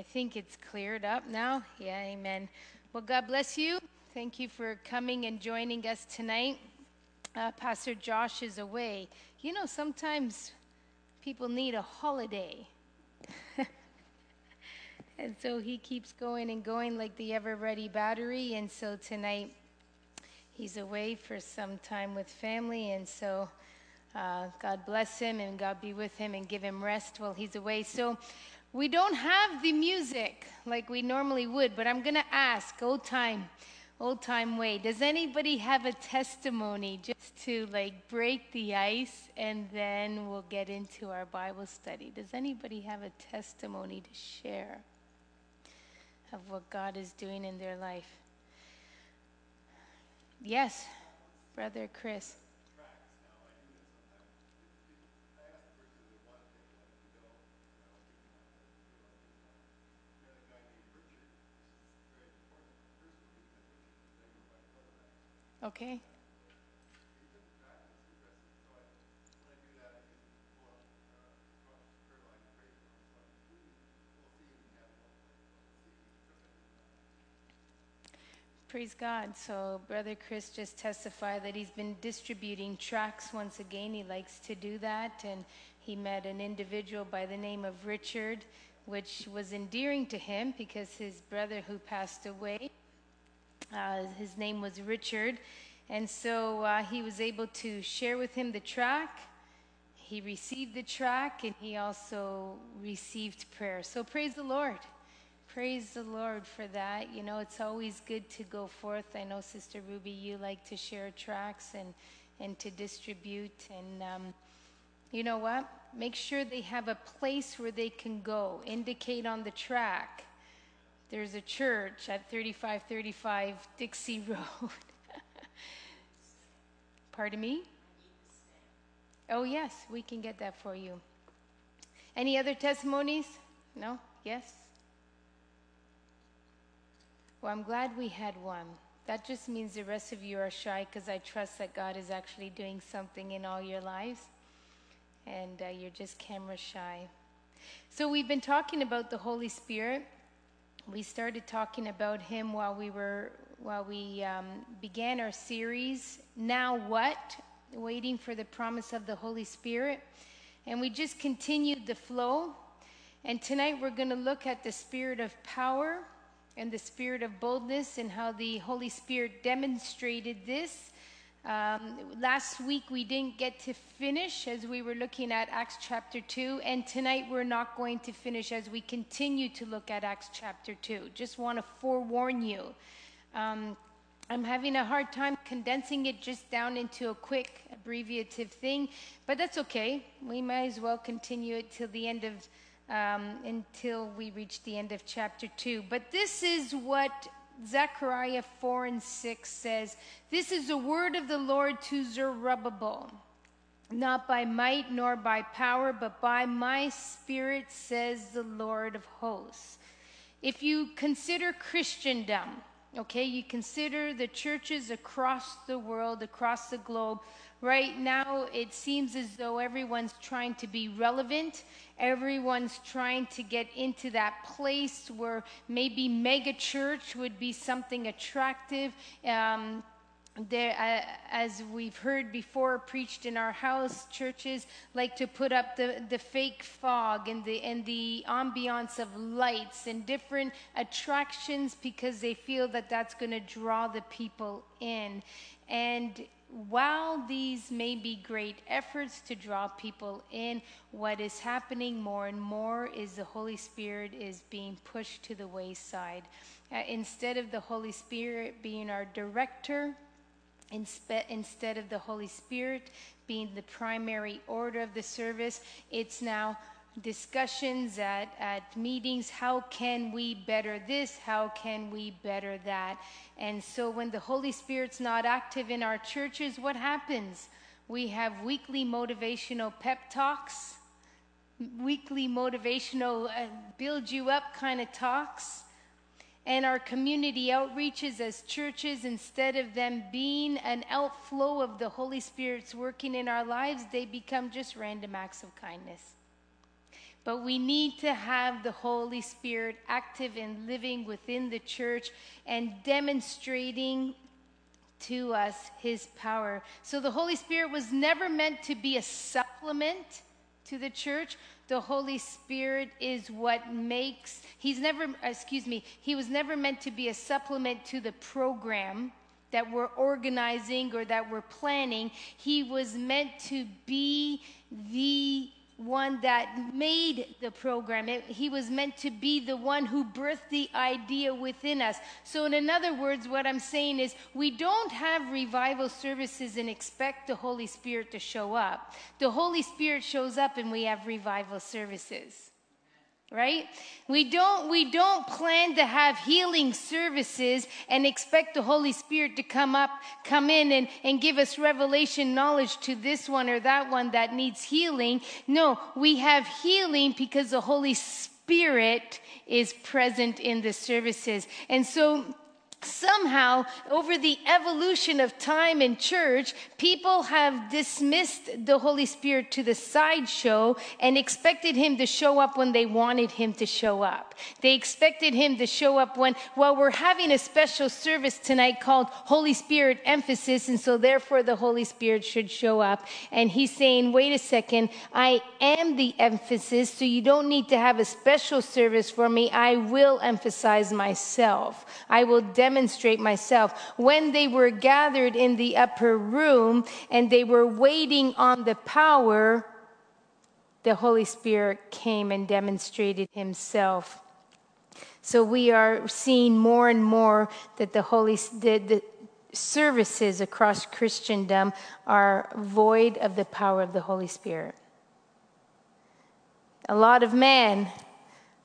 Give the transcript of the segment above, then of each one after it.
I think it's cleared up now. Yeah, amen. Well, God bless you. Thank you for coming and joining us tonight. Uh, Pastor Josh is away. You know, sometimes people need a holiday. and so he keeps going and going like the Eveready battery. And so tonight he's away for some time with family. And so uh, God bless him and God be with him and give him rest while he's away. So we don't have the music like we normally would, but I'm going to ask, old time, old time way, does anybody have a testimony just to like break the ice and then we'll get into our Bible study? Does anybody have a testimony to share of what God is doing in their life? Yes, Brother Chris. Okay. Praise God. So, Brother Chris just testified that he's been distributing tracts once again. He likes to do that. And he met an individual by the name of Richard, which was endearing to him because his brother who passed away uh, his name was Richard. And so uh, he was able to share with him the track. He received the track and he also received prayer. So praise the Lord. Praise the Lord for that. You know, it's always good to go forth. I know, Sister Ruby, you like to share tracks and, and to distribute. And um, you know what? Make sure they have a place where they can go. Indicate on the track there's a church at 3535 Dixie Road. Pardon me? Oh, yes, we can get that for you. Any other testimonies? No? Yes? Well, I'm glad we had one. That just means the rest of you are shy because I trust that God is actually doing something in all your lives and uh, you're just camera shy. So, we've been talking about the Holy Spirit we started talking about him while we were while we um, began our series now what? Waiting for the promise of the holy spirit. And we just continued the flow. And tonight we're going to look at the spirit of power and the spirit of boldness and how the holy spirit demonstrated this um, last week we didn't get to finish as we were looking at Acts chapter 2, and tonight we're not going to finish as we continue to look at Acts chapter 2. Just want to forewarn you. Um, I'm having a hard time condensing it just down into a quick abbreviative thing, but that's okay. We might as well continue it till the end of um, until we reach the end of chapter 2. But this is what Zechariah 4 and 6 says, This is the word of the Lord to Zerubbabel, not by might nor by power, but by my spirit, says the Lord of hosts. If you consider Christendom, okay, you consider the churches across the world, across the globe, Right now, it seems as though everyone's trying to be relevant. Everyone's trying to get into that place where maybe mega church would be something attractive. Um, there, uh, as we've heard before, preached in our house, churches like to put up the, the fake fog and the, and the ambiance of lights and different attractions because they feel that that's going to draw the people in. And while these may be great efforts to draw people in, what is happening more and more is the Holy Spirit is being pushed to the wayside. Uh, instead of the Holy Spirit being our director, inspe- instead of the Holy Spirit being the primary order of the service, it's now discussions at, at meetings how can we better this? How can we better that? And so when the holy spirit's not active in our churches what happens? We have weekly motivational pep talks weekly motivational uh, build you up kind of talks. And our community outreaches as churches, instead of them being an outflow of the Holy Spirit's working in our lives, they become just random acts of kindness But we need to have the Holy Spirit active and living within the church and demonstrating to us his power. So the Holy Spirit was never meant to be a supplement to the church. The Holy Spirit is what makes, he's never, excuse me, he was never meant to be a supplement to the program that we're organizing or that we're planning. He was meant to be the one that made the program. It, he was meant to be the one who birthed the idea within us. So, in other words, what I'm saying is we don't have revival services and expect the Holy Spirit to show up. The Holy Spirit shows up and we have revival services right? We don't we don't plan to have healing services and expect the holy spirit to come up come in and, and give us revelation knowledge to this one or that one that needs healing. No we have healing because the holy spirit is present in the services. And so somehow, over the evolution of time in church, people have dismissed the Holy Spirit to the sideshow and expected him to show up when they wanted him to show up. They expected him to show up when, well, we're having a special service tonight called Holy Spirit Emphasis, and so therefore the Holy Spirit should show up. And he's saying, wait a second, I am the emphasis, so you don't need to have a special service for me. I will emphasize myself. I will demonstrate demonstrate myself. When they were gathered in the upper room and they were waiting on the power, the Holy Spirit came and demonstrated himself. So we are seeing more and more that the Holy the, the services across Christendom are void of the power of the Holy Spirit. A lot of man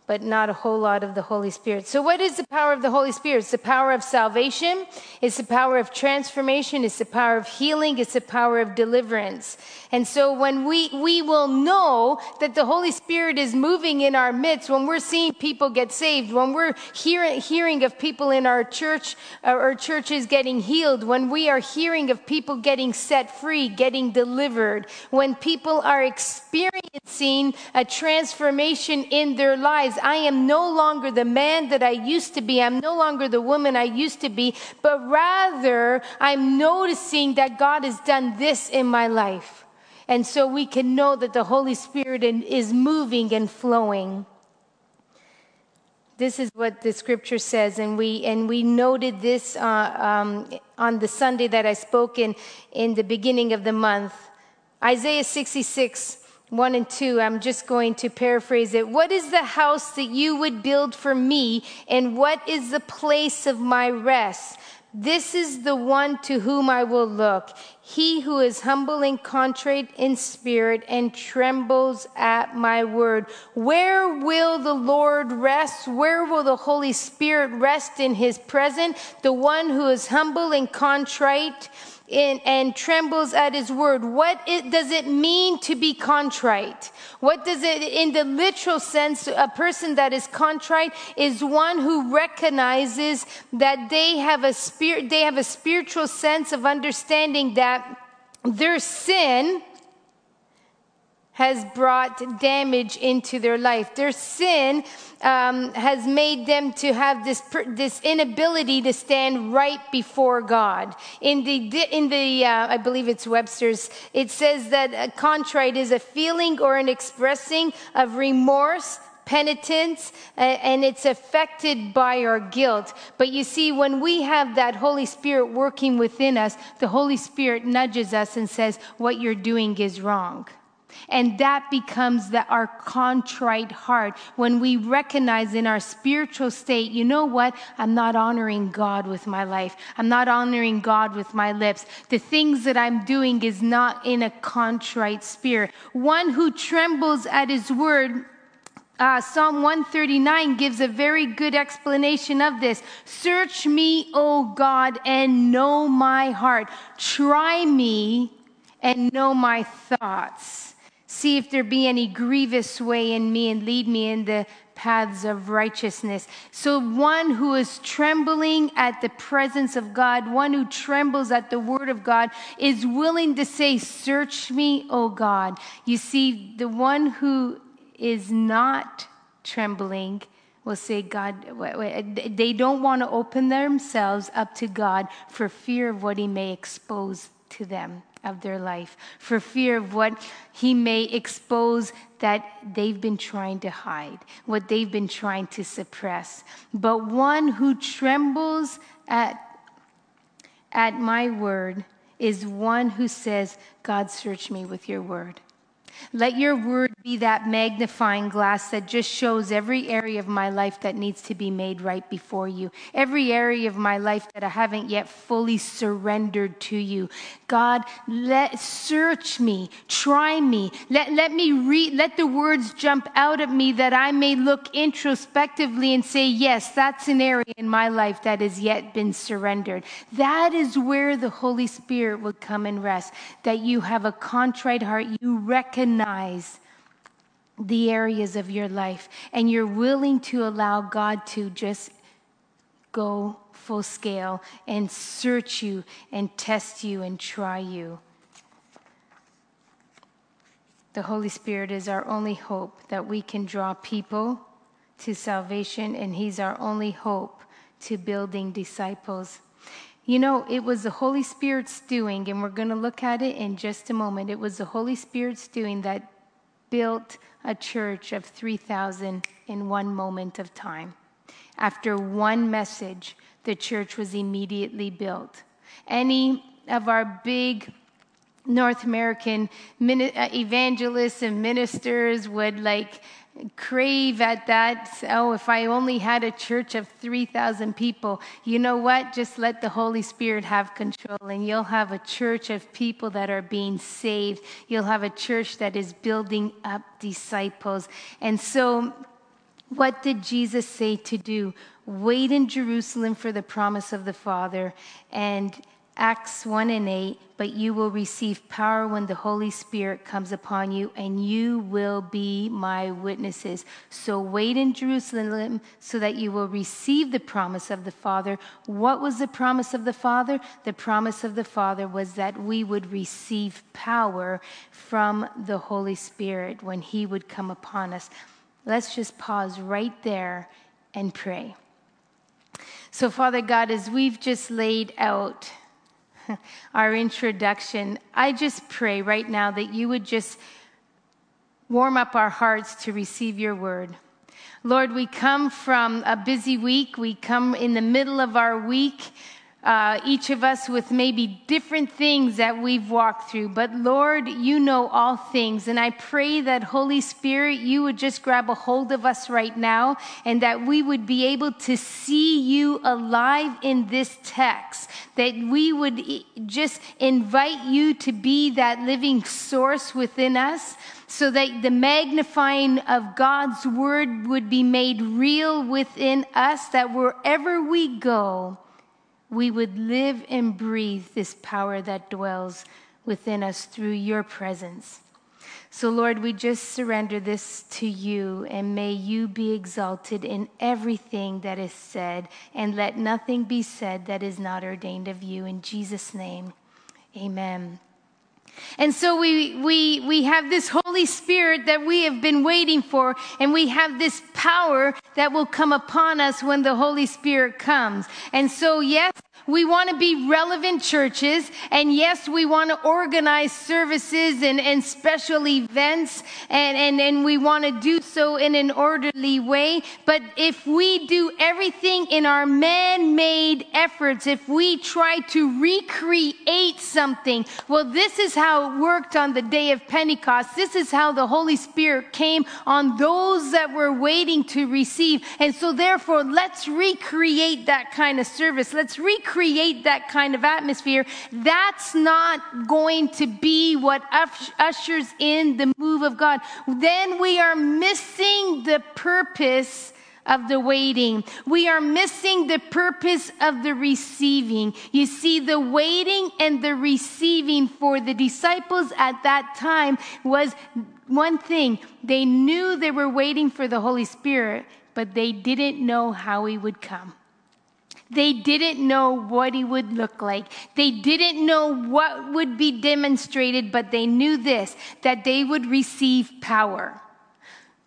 but not a whole lot of the Holy Spirit. So, what is the power of the Holy Spirit? It's the power of salvation, it's the power of transformation, it's the power of healing, it's the power of deliverance. And so, when we, we will know that the Holy Spirit is moving in our midst, when we're seeing people get saved, when we're hearing, hearing of people in our church uh, or churches getting healed, when we are hearing of people getting set free, getting delivered, when people are experiencing a transformation in their lives, I am no longer the man that I used to be. I'm no longer the woman I used to be, but rather I'm noticing that God has done this in my life. And so we can know that the Holy Spirit is moving and flowing. This is what the scripture says, and we and we noted this uh, um, on the Sunday that I spoke in in the beginning of the month. Isaiah 66 1 and 2, I'm just going to paraphrase it. What is the house that you would build for me, and what is the place of my rest? This is the one to whom I will look. He who is humble and contrite in spirit and trembles at my word. Where will the Lord rest? Where will the Holy Spirit rest in his presence? The one who is humble and contrite in, and trembles at his word. What it, does it mean to be contrite? What does it, in the literal sense, a person that is contrite is one who recognizes that they have a spirit, they have a spiritual sense of understanding that their sin has brought damage into their life. Their sin um, has made them to have this, this inability to stand right before God. In the, in the uh, I believe it's Webster's, it says that a contrite is a feeling or an expressing of remorse, penitence and it's affected by our guilt. But you see, when we have that Holy Spirit working within us, the Holy Spirit nudges us and says, What you're doing is wrong. And that becomes the, our contrite heart when we recognize in our spiritual state, you know what? I'm not honoring God with my life. I'm not honoring God with my lips. The things that I'm doing is not in a contrite spirit. One who trembles at his word uh, Psalm 139 gives a very good explanation of this. Search me, O God, and know my heart. Try me and know my thoughts. See if there be any grievous way in me and lead me in the paths of righteousness. So, one who is trembling at the presence of God, one who trembles at the word of God, is willing to say, Search me, O God. You see, the one who is not trembling will say, God, they don't want to open themselves up to God for fear of what He may expose to them of their life, for fear of what He may expose that they've been trying to hide, what they've been trying to suppress. But one who trembles at, at my word is one who says, God, search me with your word. Let your word be that magnifying glass that just shows every area of my life that needs to be made right before you, every area of my life that I haven't yet fully surrendered to you. God, let search me, try me, let, let me read, let the words jump out at me that I may look introspectively and say, yes, that's an area in my life that has yet been surrendered. That is where the Holy Spirit would come and rest, that you have a contrite heart, you recognize the areas of your life and you're willing to allow God to just go full scale and search you and test you and try you. The Holy Spirit is our only hope that we can draw people to salvation, and He's our only hope to building disciples. You know, it was the Holy Spirit's doing, and we're going to look at it in just a moment. It was the Holy Spirit's doing that built a church of 3,000 in one moment of time. After one message, the church was immediately built. Any of our big North American uh, evangelists and ministers would like crave at that. Oh, if I only had a church of 3,000 people, you know what? Just let the Holy Spirit have control, and you'll have a church of people that are being saved. You'll have a church that is building up disciples. And so, what did Jesus say to do? Wait in Jerusalem for the promise of the Father and Acts 1 and 8, but you will receive power when the Holy Spirit comes upon you, and you will be my witnesses. So wait in Jerusalem so that you will receive the promise of the Father. What was the promise of the Father? The promise of the Father was that we would receive power from the Holy Spirit when He would come upon us. Let's just pause right there and pray. So, Father God, as we've just laid out, our introduction, I just pray right now that you would just warm up our hearts to receive your word. Lord, we come from a busy week. We come in the middle of our week uh, each of us with maybe different things that we've walked through. But Lord, you know all things. And I pray that, Holy Spirit, you would just grab a hold of us right now and that we would be able to see you alive in this text. That we would just invite you to be that living source within us so that the magnifying of God's word would be made real within us, that wherever we go, we would live and breathe this power that dwells within us through your presence. So, Lord, we just surrender this to you, and may you be exalted in everything that is said, and let nothing be said that is not ordained of you. In Jesus' name, amen. And so we, we, we have this Holy Spirit that we have been waiting for, and we have this power that will come upon us when the Holy Spirit comes. And so, yes, we want to be relevant churches, and yes, we want to organize services and, and special events, and, and, and we want to do so in an orderly way. But if we do everything in our man made efforts, if we try to recreate something, well, this is how it worked on the day of Pentecost. This is how the Holy Spirit came on those that were waiting to receive. And so, therefore, let's recreate that kind of service. Let's recreate that kind of atmosphere, that's not going to be what ushers in the move of God. Then we are missing the purpose of the waiting. We are missing the purpose of the receiving. You see, the waiting and the receiving for the disciples at that time was one thing. They knew they were waiting for the Holy Spirit, but they didn't know how He would come. They didn't know what he would look like. They didn't know what would be demonstrated, but they knew this that they would receive power.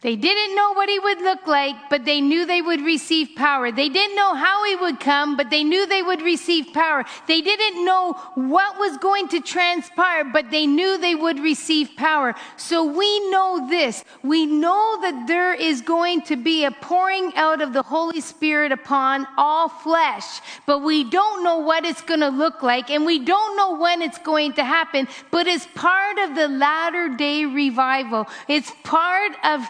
They didn't know what he would look like, but they knew they would receive power. They didn't know how he would come, but they knew they would receive power. They didn't know what was going to transpire, but they knew they would receive power. So we know this. We know that there is going to be a pouring out of the Holy Spirit upon all flesh, but we don't know what it's going to look like, and we don't know when it's going to happen, but it's part of the latter day revival. It's part of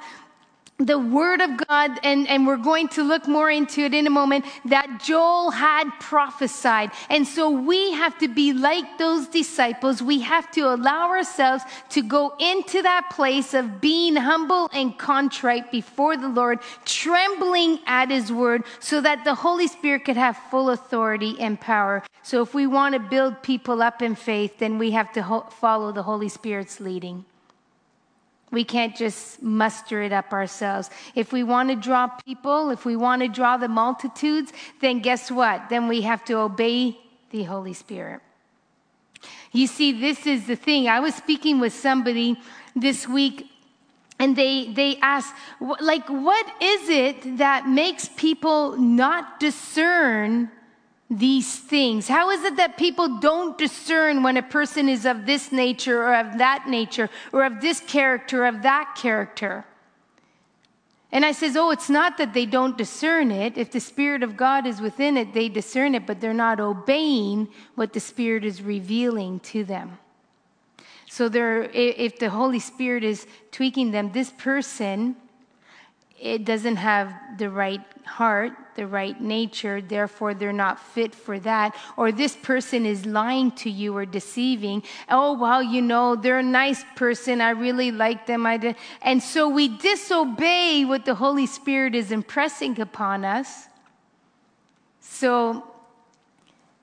the word of God, and, and we're going to look more into it in a moment, that Joel had prophesied. And so we have to be like those disciples. We have to allow ourselves to go into that place of being humble and contrite before the Lord, trembling at his word, so that the Holy Spirit could have full authority and power. So if we want to build people up in faith, then we have to ho- follow the Holy Spirit's leading. We can't just muster it up ourselves. If we want to draw people, if we want to draw the multitudes, then guess what? Then we have to obey the Holy Spirit. You see, this is the thing. I was speaking with somebody this week and they they asked like what is it that makes people not discern these things? How is it that people don't discern when a person is of this nature or of that nature or of this character or of that character? And I says, "Oh, it's not that they don't discern it. If the spirit of God is within it, they discern it, but they're not obeying what the spirit is revealing to them." So if the Holy Spirit is tweaking them, this person it doesn't have the right heart, the right nature, therefore they're not fit for that. Or this person is lying to you or deceiving. Oh, well, you know, they're a nice person. I really like them. I did. And so we disobey what the Holy Spirit is impressing upon us. So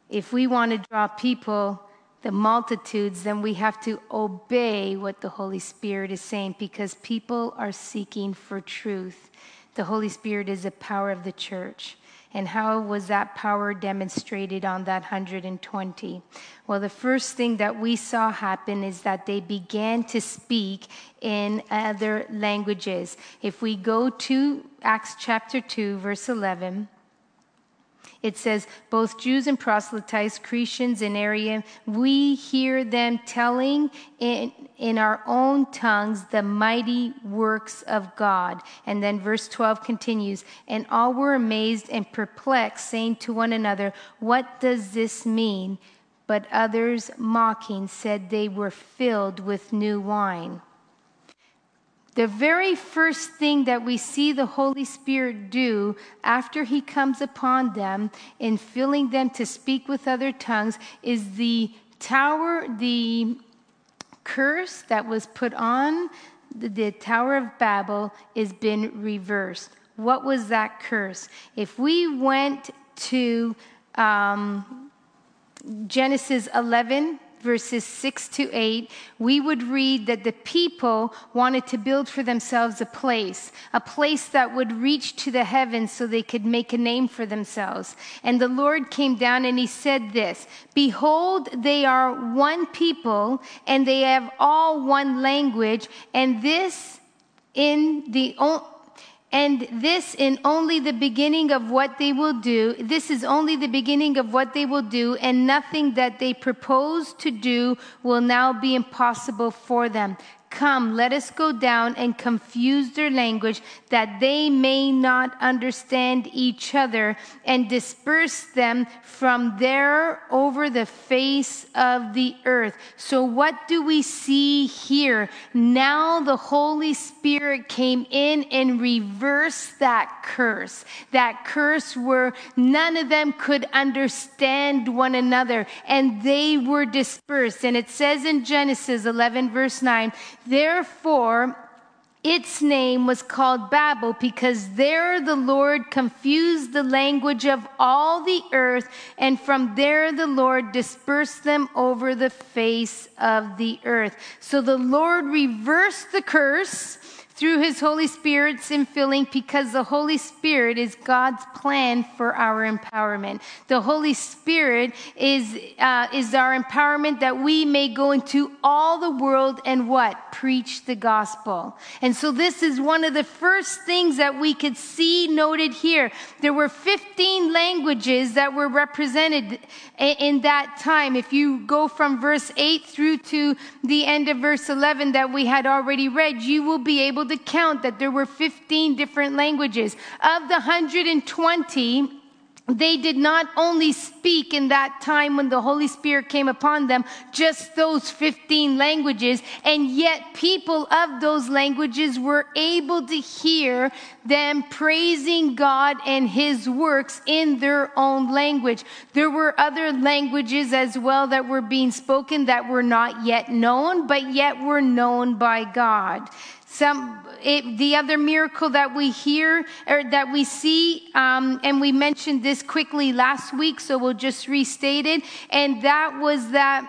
if we want to draw people, the multitudes, then we have to obey what the Holy Spirit is saying because people are seeking for truth. The Holy Spirit is the power of the church. And how was that power demonstrated on that 120? Well, the first thing that we saw happen is that they began to speak in other languages. If we go to Acts chapter 2, verse 11, it says, both Jews and proselytes, Cretans and Arabian, we hear them telling in, in our own tongues the mighty works of God. And then verse 12 continues, and all were amazed and perplexed, saying to one another, What does this mean? But others, mocking, said they were filled with new wine. The very first thing that we see the Holy Spirit do after he comes upon them in filling them to speak with other tongues is the tower, the curse that was put on the, the Tower of Babel is been reversed. What was that curse? If we went to um, Genesis 11, verses 6 to 8, we would read that the people wanted to build for themselves a place, a place that would reach to the heavens so they could make a name for themselves. And the Lord came down and he said this Behold, they are one people, and they have all one language, and this in the and this in only the beginning of what they will do. This is only the beginning of what they will do, and nothing that they propose to do will now be impossible for them. Come, let us go down and confuse their language that they may not understand each other and disperse them from there over the face of the earth. So, what do we see here? Now the Holy Spirit came in and reversed that curse. That curse where none of them could understand one another and they were dispersed. And it says in Genesis 11, verse 9, Therefore, its name was called Babel because there the Lord confused the language of all the earth, and from there the Lord dispersed them over the face of the earth. So the Lord reversed the curse through his Holy Spirit's infilling because the Holy Spirit is God's plan for our empowerment. The Holy Spirit is, uh, is our empowerment that we may go into all the world and what? Preach the gospel. And so this is one of the first things that we could see noted here. There were 15 languages that were represented in that time. If you go from verse 8 through to the end of verse 11 that we had already read, you will be able able to count that there were 15 different languages. Of the 120, they did not only speak in that time when the Holy Spirit came upon them, just those 15 languages, and yet people of those languages were able to hear them praising God and His works in their own language. There were other languages as well that were being spoken that were not yet known, but yet were known by God. Some, it, the other miracle that we hear or that we see, um, and we mentioned this quickly last week, so we'll just restate it, and that was that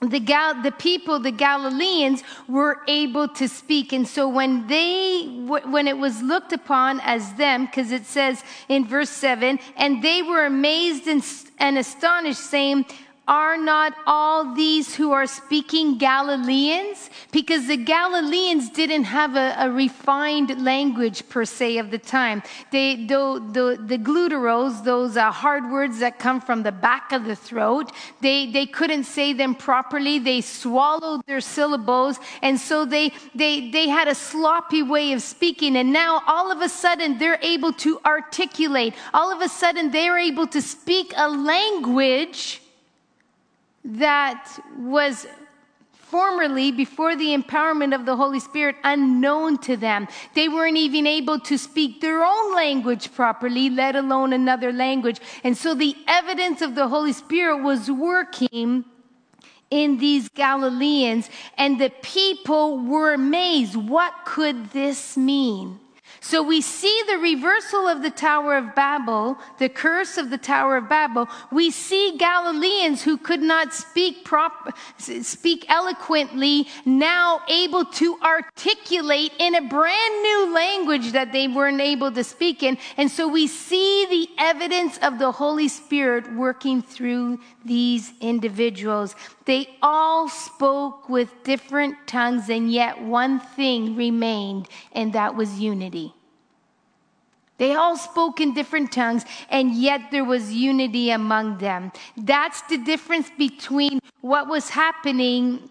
the, Gal- the people, the Galileans, were able to speak. And so when they, when it was looked upon as them, because it says in verse 7, and they were amazed and, and astonished, saying, are not all these who are speaking Galileans? Because the Galileans didn't have a, a refined language per se of the time. They, the, the, the gluteros, those uh, hard words that come from the back of the throat, they, they couldn't say them properly. They swallowed their syllables. And so they, they, they had a sloppy way of speaking. And now all of a sudden they're able to articulate. All of a sudden they're able to speak a language that was formerly, before the empowerment of the Holy Spirit, unknown to them. They weren't even able to speak their own language properly, let alone another language. And so the evidence of the Holy Spirit was working in these Galileans, and the people were amazed. What could this mean? So we see the reversal of the Tower of Babel, the curse of the Tower of Babel. We see Galileans who could not speak prop, speak eloquently now able to articulate in a brand new language that they weren't able to speak in. And so we see the evidence of the Holy Spirit working through these individuals. They all spoke with different tongues, and yet one thing remained, and that was unity. They all spoke in different tongues, and yet there was unity among them. That's the difference between what was happening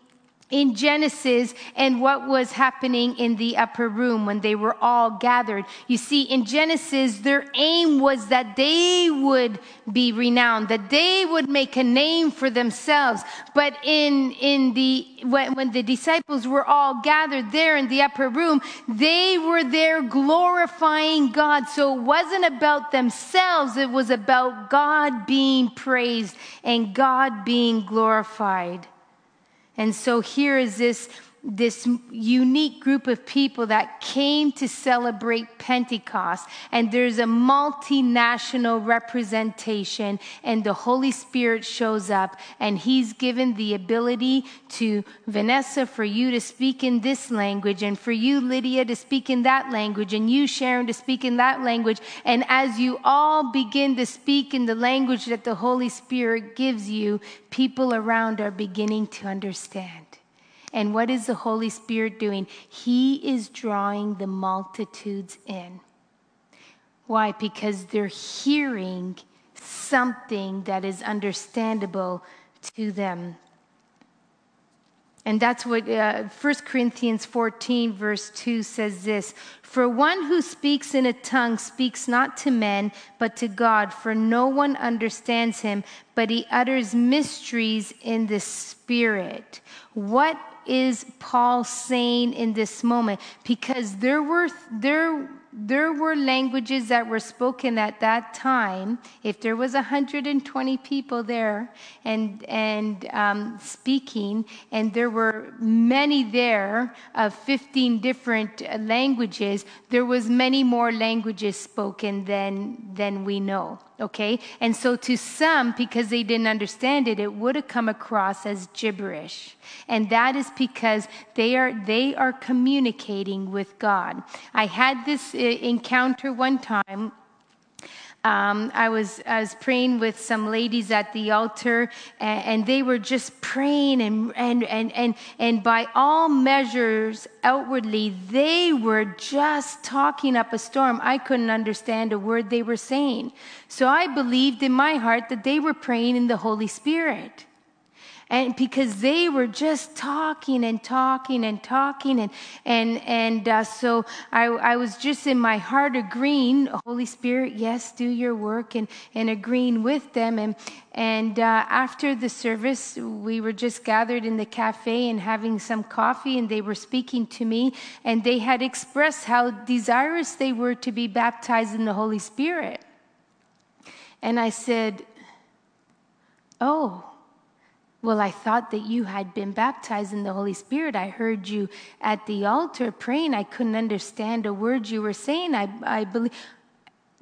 in Genesis and what was happening in the upper room when they were all gathered. You see, in Genesis, their aim was that they would be renowned, that they would make a name for themselves. But in, in the, when, when the disciples were all gathered there in the upper room, they were there glorifying God. So it wasn't about themselves, it was about God being praised and God being glorified. And so here is this, this unique group of people that came to celebrate Pentecost. And there's a multinational representation, and the Holy Spirit shows up, and He's given the ability to Vanessa for you to speak in this language, and for you, Lydia, to speak in that language, and you, Sharon, to speak in that language. And as you all begin to speak in the language that the Holy Spirit gives you, people around are beginning to understand. And what is the Holy Spirit doing? He is drawing the multitudes in. Why? Because they're hearing something that is understandable to them. And that's what uh, 1 Corinthians 14, verse 2 says this For one who speaks in a tongue speaks not to men, but to God, for no one understands him, but he utters mysteries in the Spirit. What is Paul saying in this moment? Because there were, there there were languages that were spoken at that time. If there was 120 people there and, and um, speaking, and there were many there of 15 different languages, there was many more languages spoken than, than we know okay? And so to some, because they didn't understand it, it would have come across as gibberish. And that is because they are, they are communicating with God. I had this uh, encounter one time um, I, was, I was praying with some ladies at the altar, and, and, they were just praying, and, and, and, and, and by all measures, outwardly, they were just talking up a storm. I couldn't understand a word they were saying. So I believed in my heart that they were praying in the Holy Spirit and because they were just talking and talking and talking and and and uh, so I, I was just in my heart agreeing holy spirit yes do your work and and agreeing with them. And and uh, after the service we were just gathered in the cafe and having some coffee and they were speaking to me and they had expressed how desirous they were to be baptized in the holy spirit. And i said oh well, I thought that you had been baptized in the Holy Spirit. I heard you at the altar praying. I couldn't understand a word you were saying. I, I believe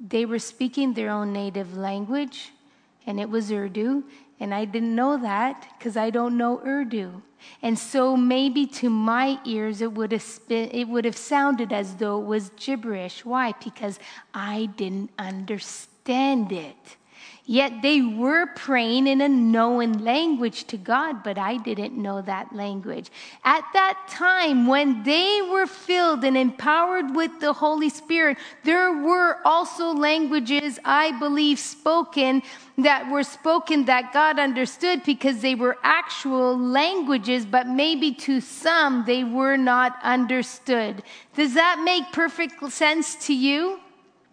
they were speaking their own native language, and it was Urdu. And I didn't know that because I don't know Urdu. And so maybe to my ears it would have it would have sounded as though it was gibberish. Why? Because I didn't understand it. Yet they were praying in a known language to God, but I didn't know that language. At that time, when they were filled and empowered with the Holy Spirit, there were also languages, I believe, spoken that were spoken that God understood because they were actual languages, but maybe to some they were not understood. Does that make perfect sense to you?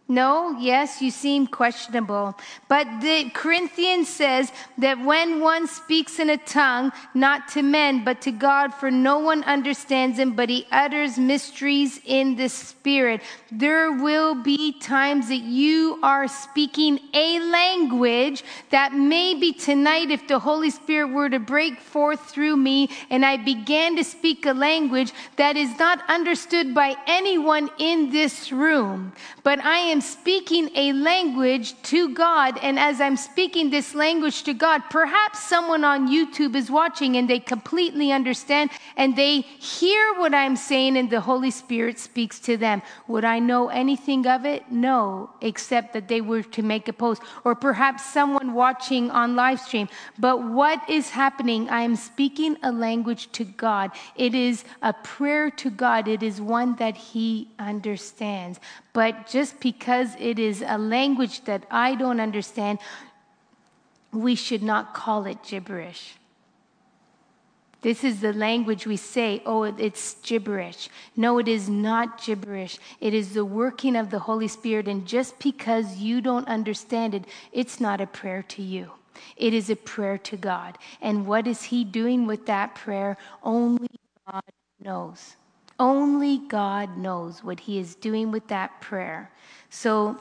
No, yes, you seem questionable. But the Corinthians says that when one speaks in a tongue, not to men, but to God, for no one understands him, but he utters mysteries in the spirit. There will be times that you are speaking a language that maybe tonight, if the Holy Spirit were to break forth through me and I began to speak a language that is not understood by anyone in this room, but I am am speaking a language to God, and as I'm speaking this language to God, perhaps someone on YouTube is watching and they completely understand and they hear what I'm saying, and the Holy Spirit speaks to them. Would I know anything of it? No, except that they were to make a post, or perhaps someone watching on live stream. But what is happening? I am speaking a language to God. It is a prayer to God, it is one that He understands. But just because it is a language that I don't understand, we should not call it gibberish. This is the language we say, oh, it's gibberish. No, it is not gibberish. It is the working of the Holy Spirit. And just because you don't understand it, it's not a prayer to you. It is a prayer to God. And what is He doing with that prayer? Only God knows. Only God knows what He is doing with that prayer. So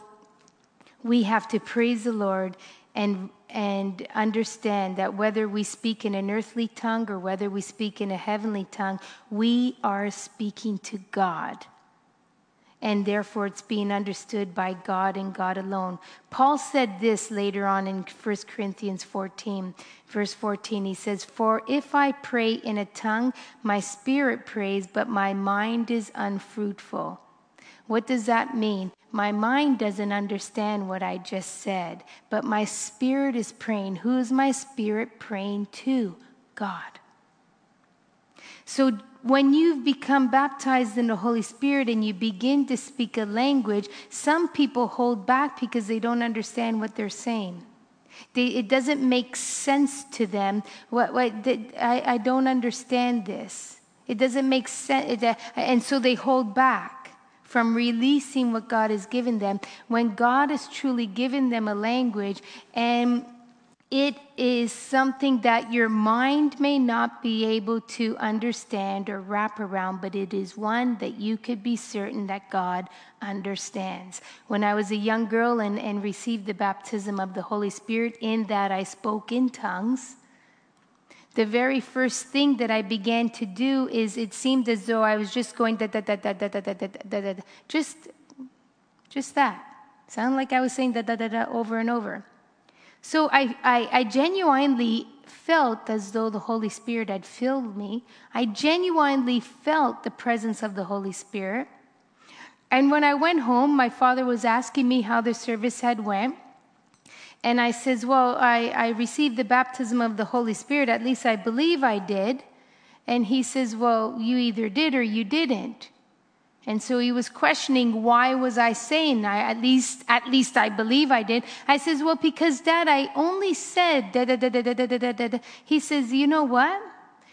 we have to praise the Lord and, and understand that whether we speak in an earthly tongue or whether we speak in a heavenly tongue, we are speaking to God and therefore it's being understood by God and God alone. Paul said this later on in 1 Corinthians 14, verse 14. He says, For if I pray in a tongue, my spirit prays, but my mind is unfruitful. What does that mean? My mind doesn't understand what I just said, but my spirit is praying. Who is my spirit praying to? God. So when you've become baptized in the Holy Spirit and you begin to speak a language, some people hold back because they don't understand what they're saying. They, it doesn't make sense to them. What, what, I, I don't understand this. It doesn't make sense. Uh, and so they hold back from releasing what God has given them when God has truly given them a language and It is something that your mind may not be able to understand or wrap around, but it is one that you could be certain that God understands. When I was a young girl and, and received the baptism of the Holy Spirit, in that I spoke in tongues, the very first thing that I began to do is it seemed as though I was just going da da da da da da da da da da just just that. Sound like I was saying da da da da over and over. So I, I, I genuinely felt as though the Holy Spirit had filled me. I genuinely felt the presence of the Holy Spirit. And when I went home, my father was asking me how the service had went. And I says, Well, I, I received the baptism of the Holy Spirit. At least I believe I did. And he says, Well, you either did or you didn't. And so he was questioning, why was I saying I at least at least I believe I did. I says, well, because dad, I only said da da da da da da da da. He says, you know what?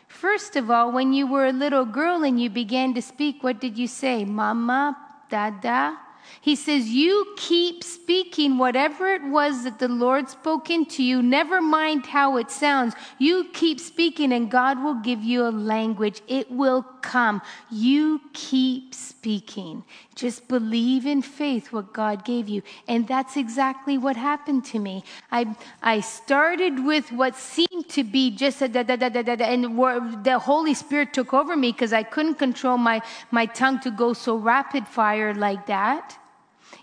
First of all, when you were a little girl and you began to speak, what did you say? Mama, dada. He says, You keep speaking whatever it was that the Lord spoke into you, never mind how it sounds. You keep speaking, and God will give you a language. It will come. You keep speaking. Just believe in faith what God gave you. And that's exactly what happened to me. I, I started with what seemed to be just a da da da da da, da and the Holy Spirit took over me because I couldn't control my, my tongue to go so rapid fire like that.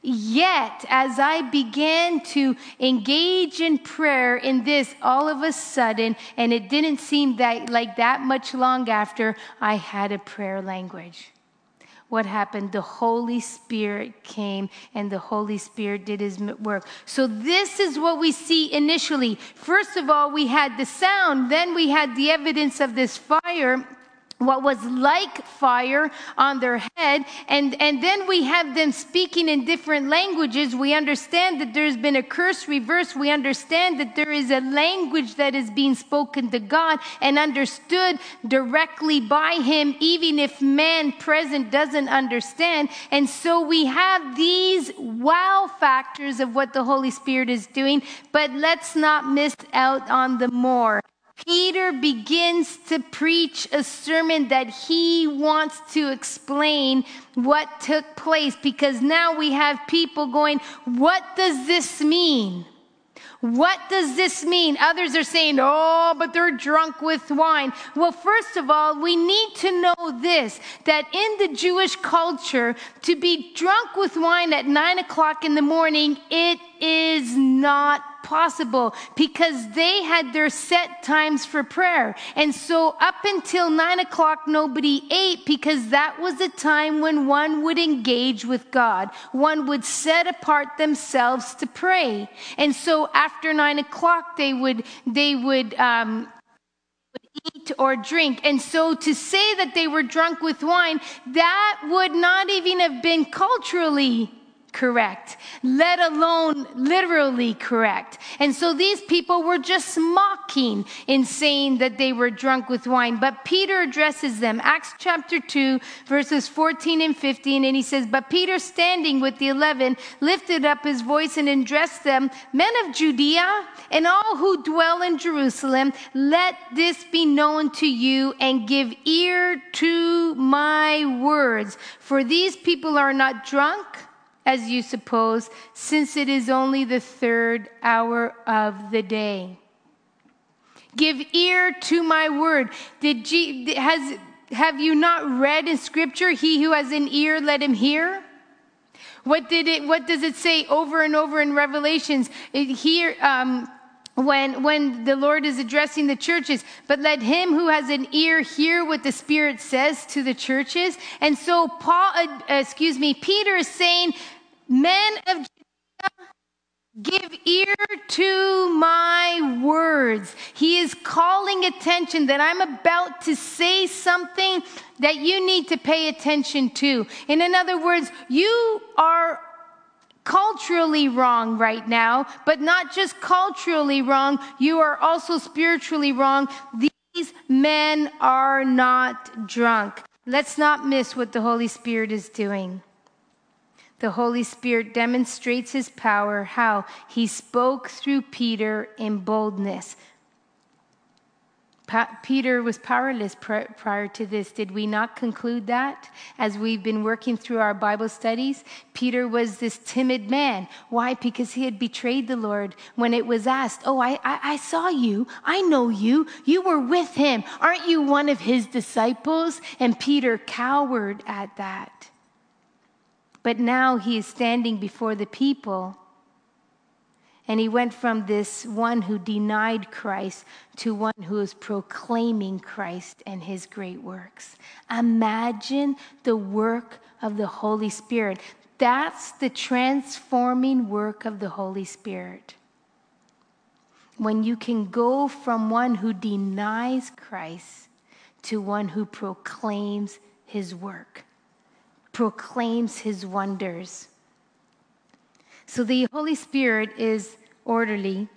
Yet, as I began to engage in prayer in this, all of a sudden, and it didn't seem that, like that much long after, I had a prayer language. What happened? The Holy Spirit came and the Holy Spirit did his work. So, this is what we see initially. First of all, we had the sound, then we had the evidence of this fire what was like fire on their head. And, and then we have them speaking in different languages. We understand that there's been a curse reversed. We understand that there is a language that is being spoken to God and understood directly by Him, even if man present doesn't understand. And so we have these wow factors of what the Holy Spirit is doing, but let's not miss out on the more. Peter begins to preach a sermon that he wants to explain what took place because now we have people going, What does this mean? What does this mean? Others are saying, oh, but they're drunk with wine. Well, first of all, we need to know this that in the Jewish culture, to be drunk with wine at nine o'clock in the morning, it is not possible because they had their set times for prayer. And so up until nine o'clock, nobody ate because that was the time when one would engage with God. One would set apart themselves to pray. And so after nine o'clock, they would, they would, um, eat or drink. And so to say that they were drunk with wine, that would not even have been culturally correct, let alone literally correct. And so these people were just mocking in saying that they were drunk with wine. But Peter addresses them. Acts chapter 2, verses 14 and 15. And he says, But Peter, standing with the eleven, lifted up his voice and addressed them, Men of Judea and all who dwell in Jerusalem, let this be known to you and give ear to my words. For these people are not drunk as you suppose, since it is only the third hour of the day. Give ear to my word. Did G, has, have you not read in scripture, he who has an ear, let him hear? What did it, what does it say over and over in Revelations? It, here, um, when, when the Lord is addressing the churches, but let him who has an ear hear what the Spirit says to the churches. And so Paul, uh, excuse me, Peter is saying, men of Judea, give ear to my words. He is calling attention that I'm about to say something that you need to pay attention to. And in other words, you are culturally wrong right now, but not just culturally wrong, you are also spiritually wrong. These men are not drunk. Let's not miss what the Holy Spirit is doing. The Holy Spirit demonstrates his power. How? He spoke through Peter in boldness. Pa- Peter was powerless pr- prior to this. Did we not conclude that as we've been working through our Bible studies? Peter was this timid man. Why? Because he had betrayed the Lord when it was asked, Oh, I, I, I saw you. I know you. You were with him. Aren't you one of his disciples? And Peter cowered at that. But now he is standing before the people. And he went from this one who denied Christ to one who is proclaiming Christ and his great works. Imagine the work of the Holy Spirit. That's the transforming work of the Holy Spirit. When you can go from one who denies Christ to one who proclaims his work proclaims his wonders. So the Holy Spirit is orderly.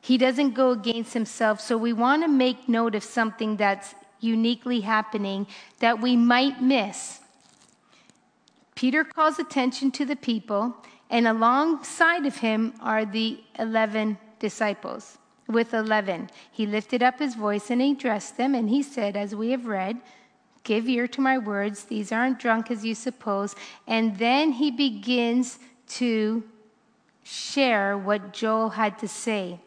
He doesn't go against himself. So we want to make note of something that's uniquely happening that we might miss. Peter calls attention to the people, and alongside of him are the 11 disciples. With 11, he lifted up his voice and he addressed them, and he said, as we have read, Give ear to my words. These aren't drunk as you suppose. And then he begins to share what Joel had to say.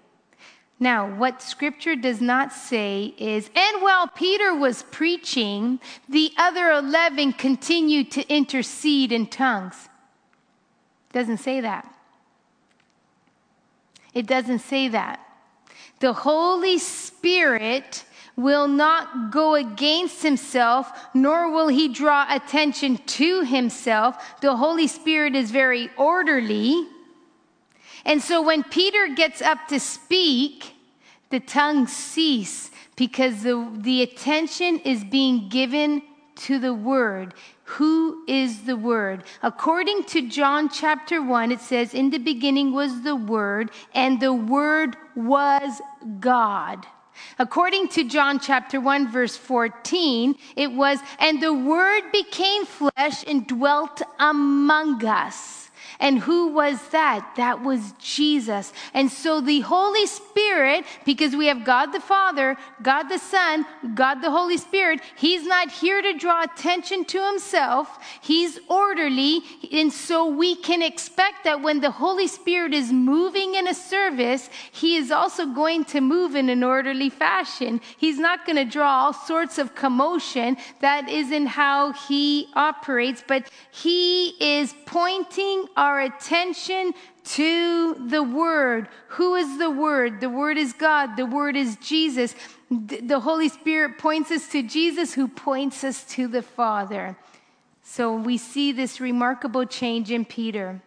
Now, what scripture does not say is, and while Peter was preaching, the other 11 continued to intercede in tongues. Doesn't say that. It doesn't say that. The Holy Spirit will not go against himself, nor will he draw attention to himself. The Holy Spirit is very orderly. And so when Peter gets up to speak, the tongues cease because the, the attention is being given to the word. Who is the Word? According to John chapter 1, it says, In the beginning was the Word, and the Word was God. According to John chapter 1, verse 14, it was, and the Word became flesh and dwelt among us. And who was that? That was Jesus. And so the Holy Spirit, because we have God the Father, God the Son, God the Holy Spirit, He's not here to draw attention to Himself. He's orderly. And so we can expect that when the Holy Spirit is moving in a service, He is also going to move in an orderly fashion. He's not going to draw all sorts of commotion. That isn't how He operates, but He is pointing our our attention to the Word. Who is the Word? The Word is God, the Word is Jesus. The Holy Spirit points us to Jesus, who points us to the Father. So we see this remarkable change in Peter.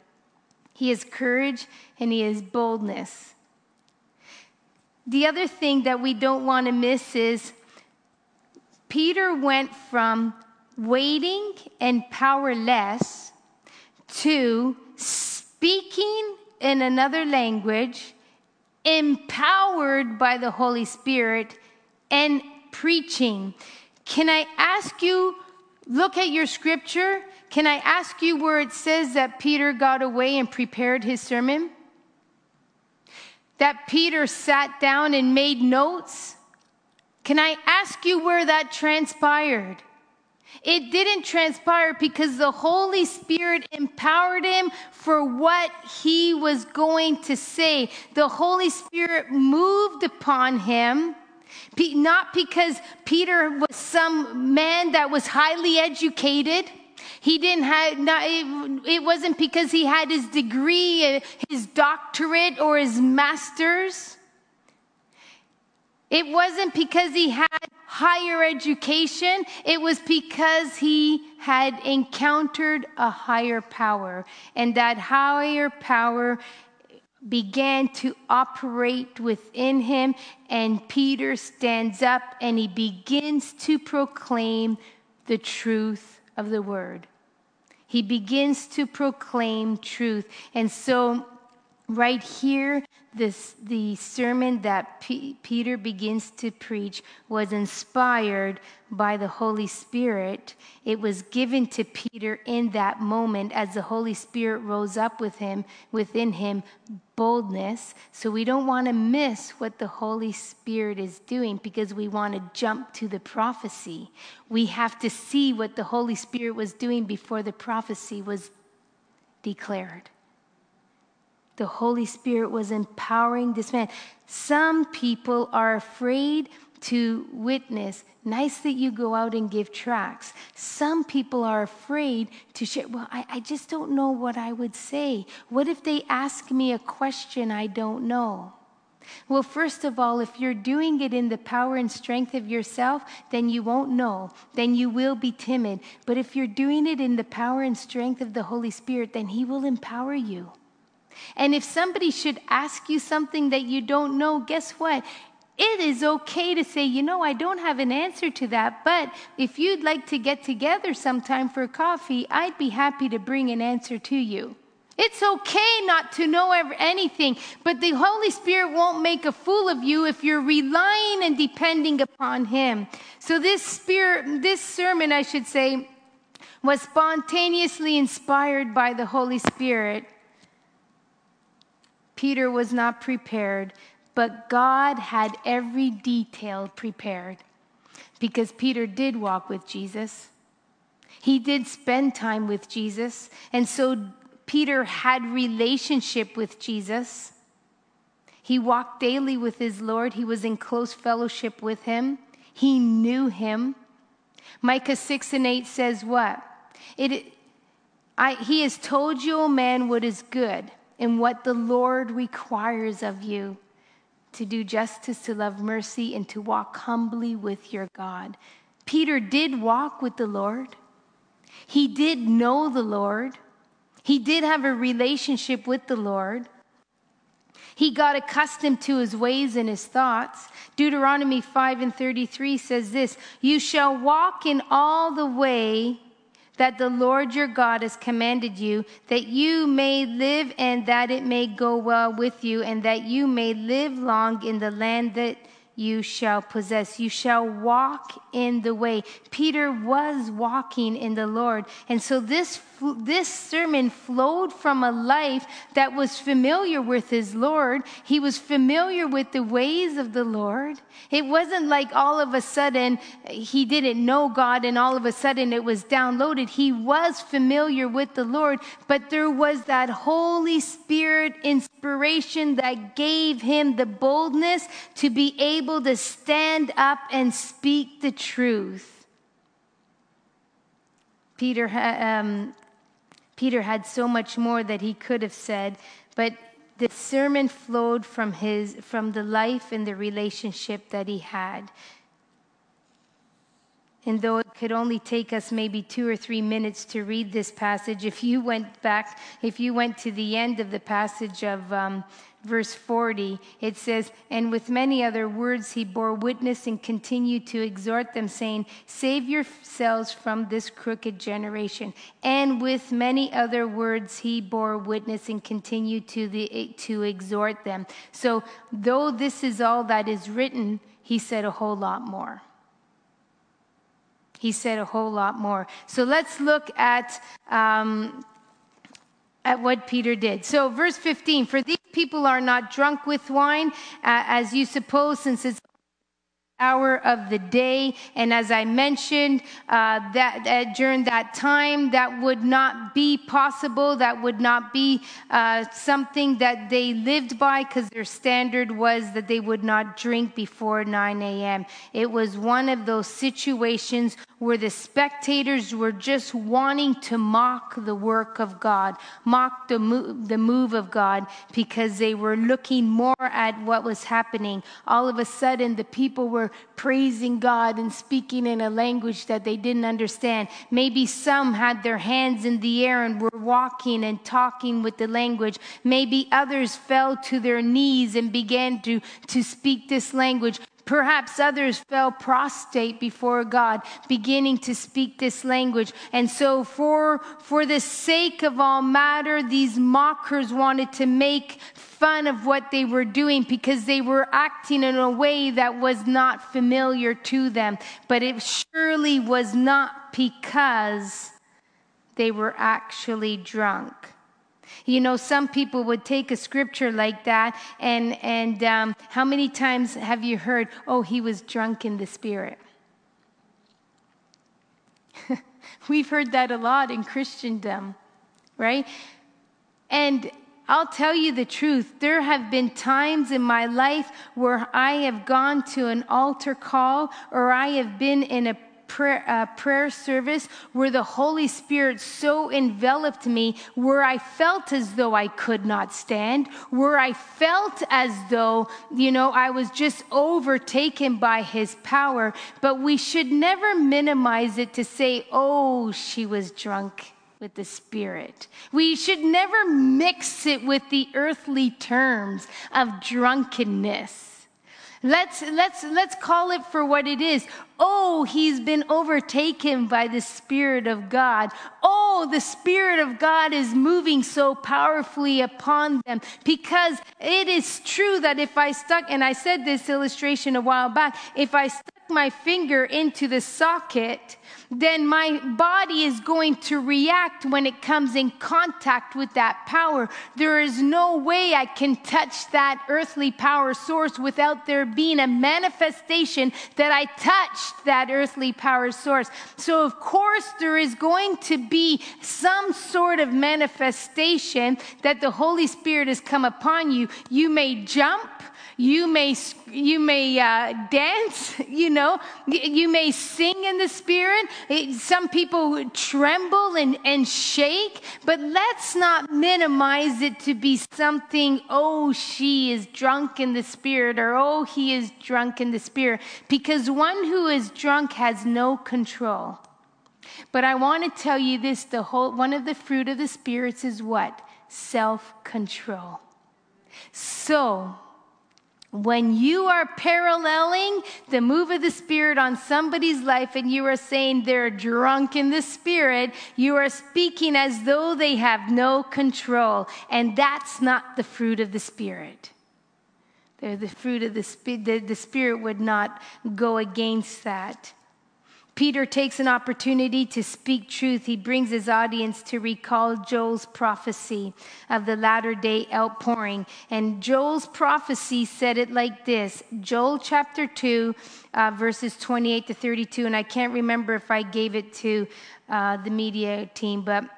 He has courage and he has boldness. The other thing that we don't want to miss is Peter went from waiting and powerless to speaking in another language, empowered by the Holy Spirit, and preaching. Can I ask you, look at your scripture? Can I ask you where it says that Peter got away and prepared his sermon? That Peter sat down and made notes? Can I ask you where that transpired? It didn't transpire because the Holy Spirit empowered him for what he was going to say. The Holy Spirit moved upon him. Not because Peter was some man that was highly educated. He didn't have, not, it, wasn't because he had his degree, uh, his doctorate, or his master's. It wasn't because he had higher education, it was because he had encountered a higher power. And that higher power began to operate within him. And Peter stands up and he begins to proclaim the truth of the word. He begins to proclaim truth. And so right here, this, the sermon that P- Peter begins to preach was inspired by the Holy Spirit. It was given to Peter in that moment as the Holy Spirit rose up with him, within him, boldness. So we don't want to miss what the Holy Spirit is doing because we want to jump to the prophecy. We have to see what the Holy Spirit was doing before the prophecy was declared the Holy Spirit was empowering this man. Some people are afraid to witness. Nice that you go out and give tracts. Some people are afraid to share. Well, I, I just don't know what I would say. What if they ask me a question I don't know? Well, first of all, if you're doing it in the power and strength of yourself, then you won't know. Then you will be timid. But if you're doing it in the power and strength of the Holy Spirit, then He will empower you. And if somebody should ask you something that you don't know, guess what? It is okay to say, you know, I don't have an answer to that, but if you'd like to get together sometime for coffee, I'd be happy to bring an answer to you. It's okay not to know anything, but the Holy Spirit won't make a fool of you if you're relying and depending upon Him. So this spirit, this sermon, I should say, was spontaneously inspired by the Holy Spirit. Peter was not prepared, but God had every detail prepared because Peter did walk with Jesus. He did spend time with Jesus, and so Peter had relationship with Jesus. He walked daily with his Lord. He was in close fellowship with him. He knew him. Micah 6 and 8 says what? It, I, he has told you, O man, what is good in what the Lord requires of you to do justice, to love mercy, and to walk humbly with your God. Peter did walk with the Lord. He did know the Lord. He did have a relationship with the Lord. He got accustomed to his ways and his thoughts. Deuteronomy 5 and 33 says this You shall walk in all the way that the Lord your God has commanded you, that you may live and that it may go well with you, and that you may live long in the land that you shall possess. You shall walk in the way. Peter was walking in the Lord. And so this, this sermon flowed from a life that was familiar with his Lord. He was familiar with the ways of the Lord. It wasn't like all of a sudden he didn't know God and all of a sudden it was downloaded. He was familiar with the Lord, but there was that Holy Spirit inspiration that gave him the boldness to be able to stand up and speak the truth. Peter, um, Peter had so much more that he could have said, but the sermon flowed from his from the life and the relationship that he had. And though it could only take us maybe two or three minutes to read this passage, if you went back, if you went to the end of the passage of um, verse 40, it says, And with many other words he bore witness and continued to exhort them, saying, Save yourselves from this crooked generation. And with many other words he bore witness and continued to, the, to exhort them. So, though this is all that is written, he said a whole lot more. He said a whole lot more. So let's look at um, at what Peter did. So, verse 15 For these people are not drunk with wine, uh, as you suppose, since it's hour of the day. And as I mentioned, uh, that, that, during that time, that would not be possible. That would not be uh, something that they lived by because their standard was that they would not drink before 9 a.m. It was one of those situations where the spectators were just wanting to mock the work of God, mock the, move, the move of God, because they were looking more at what was happening. All of a sudden, the people were praising God and speaking in a language that they didn't understand. Maybe some had their hands in the air and were walking and talking with the language. Maybe others fell to their knees and began to, to speak this language Perhaps others fell prostrate before God, beginning to speak this language. And so, for, for the sake of all matter, these mockers wanted to make fun of what they were doing because they were acting in a way that was not familiar to them. But it surely was not because they were actually drunk. You know, some people would take a scripture like that, and, and um, how many times have you heard, oh, he was drunk in the spirit? We've heard that a lot in Christendom, right? And I'll tell you the truth. There have been times in my life where I have gone to an altar call or I have been in a prayer, uh, prayer service where the Holy Spirit so enveloped me, where I felt as though I could not stand, where I felt as though, you know, I was just overtaken by His power. But we should never minimize it to say, oh, she was drunk with the Spirit. We should never mix it with the earthly terms of drunkenness. Let's, let's, let's call it for what it is. Oh, he's been overtaken by the Spirit of God. Oh, the Spirit of God is moving so powerfully upon them because it is true that if I stuck, and I said this illustration a while back, if I stuck my finger into the socket, then my body is going to react when it comes in contact with that power. There is no way I can touch that earthly power source without there being a manifestation that I touched that earthly power source. So, of course, there is going to be some sort of manifestation that the Holy Spirit has come upon you. You may jump you may, you may uh, dance, you know, you may sing in the spirit. some people tremble and, and shake, but let's not minimize it to be something, oh, she is drunk in the spirit, or oh, he is drunk in the spirit, because one who is drunk has no control. But I want to tell you this the whole, one of the fruit of the spirits is what? Self control. So, when you are paralleling the move of the Spirit on somebody's life and you are saying they're drunk in the Spirit, you are speaking as though they have no control. And that's not the fruit of the Spirit. They're the fruit of the Spirit. The, the Spirit would not go against that. Peter takes an opportunity to speak truth. He brings his audience to recall Joel's prophecy of the latter day outpouring. And Joel's prophecy said it like this Joel chapter 2, uh, verses 28 to 32. And I can't remember if I gave it to uh, the media team, but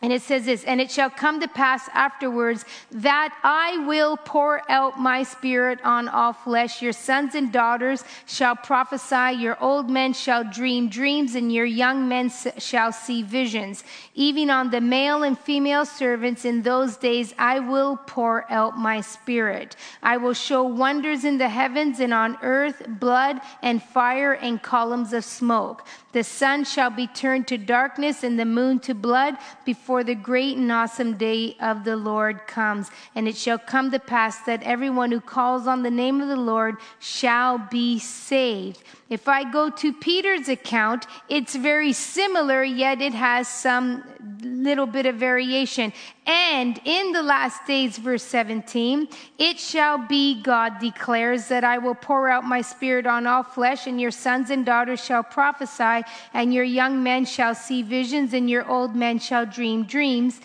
and it says this, and it shall come to pass afterwards that I will pour out my spirit on all flesh. Your sons and daughters shall prophesy, your old men shall dream dreams, and your young men shall see visions. Even on the male and female servants in those days I will pour out my spirit. I will show wonders in the heavens and on earth, blood and fire and columns of smoke. The sun shall be turned to darkness and the moon to blood before the great and awesome day of the Lord comes. And it shall come to pass that everyone who calls on the name of the Lord shall be saved. If I go to Peter's account, it's very similar, yet it has some little bit of variation. And in the last days, verse 17, it shall be, God declares, that I will pour out my spirit on all flesh, and your sons and daughters shall prophesy, and your young men shall see visions, and your old men shall dream dreams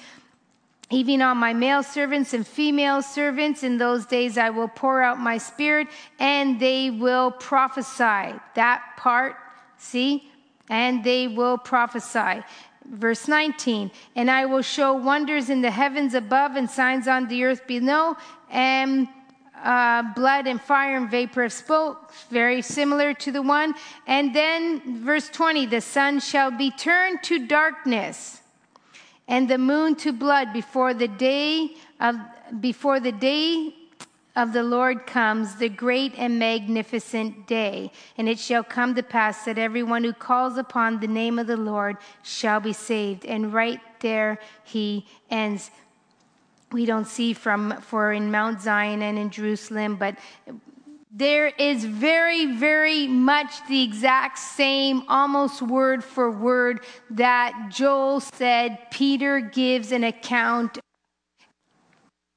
even on my male servants and female servants. In those days, I will pour out my spirit and they will prophesy. That part, see? And they will prophesy. Verse 19, and I will show wonders in the heavens above and signs on the earth below, and uh, blood and fire and vapor of smoke, very similar to the one. And then verse 20, the sun shall be turned to darkness and the moon to blood before the day of before the day of the Lord comes, the great and magnificent day. And it shall come to pass that everyone who calls upon the name of the Lord shall be saved. And right there he ends. We don't see from for in Mount Zion and in Jerusalem, but there is very, very much the exact same, almost word for word, that Joel said Peter gives an account.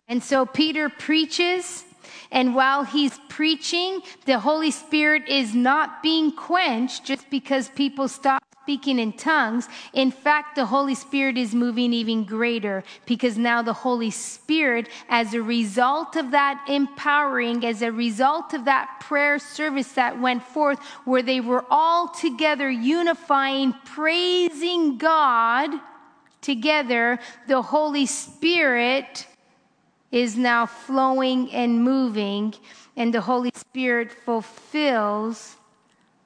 And so Peter preaches, and while he's preaching, the Holy Spirit is not being quenched just because people stop speaking in tongues. In fact, the Holy Spirit is moving even greater because now the Holy Spirit, as a result of that empowering, as a result of that prayer service that went forth, where they were all together unifying, praising God together, the Holy Spirit is now flowing and moving, and the Holy Spirit fulfills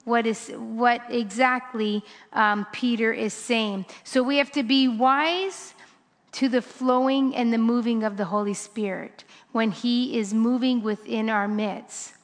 what is what exactly um, Peter is saying. So we have to be wise to the flowing and the moving of the Holy Spirit when He is moving within our midst.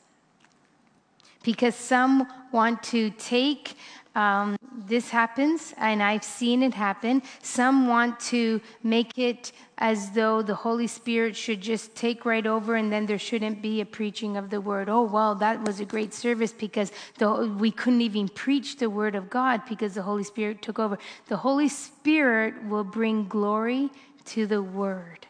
Because some want to take um, this happens, and I've seen it happen. Some want to make it as though the Holy Spirit should just take right over and then there shouldn't be a preaching of the word. Oh, well, that was a great service because the, we couldn't even preach the word of God because the Holy Spirit took over. The Holy Spirit will bring glory to the word,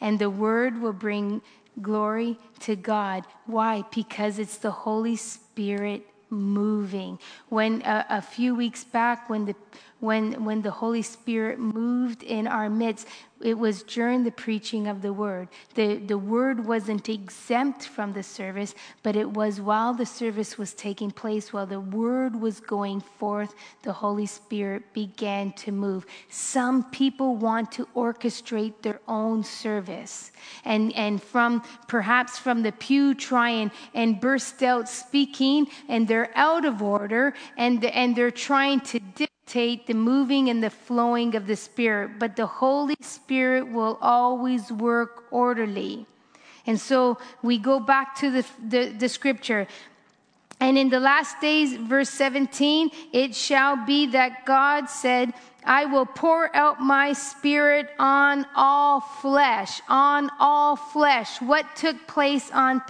and the word will bring glory to God. Why? Because it's the Holy Spirit moving. When uh, a few weeks back, when the when when the Holy Spirit moved in our midst, it was during the preaching of the word. The, the word wasn't exempt from the service, but it was while the service was taking place, while the word was going forth, the Holy Spirit began to move. Some people want to orchestrate their own service and, and from perhaps from the pew try and, and burst out speaking and they're out of order and, and they're trying to dictate the moving and the flowing of the Spirit, but the Holy Spirit will always work orderly. And so we go back to the, the, the scripture. And in the last days, verse 17, it shall be that God said, I will pour out my spirit on all flesh, on all flesh. What took place on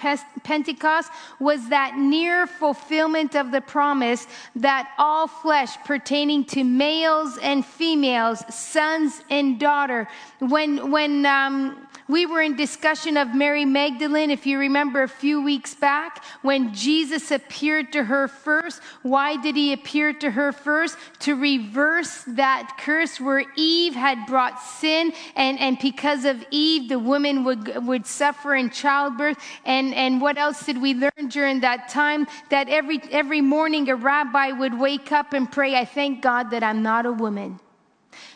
Pentecost was that near fulfillment of the promise that all flesh pertaining to males and females, sons and daughter. When, when, um, we were in discussion of Mary Magdalene, if you remember a few weeks back, when Jesus appeared to her first. Why did he appear to her first? To reverse that curse where Eve had brought sin, and, and because of Eve, the woman would, would suffer in childbirth. And, and what else did we learn during that time? That every, every morning a rabbi would wake up and pray, I thank God that I'm not a woman.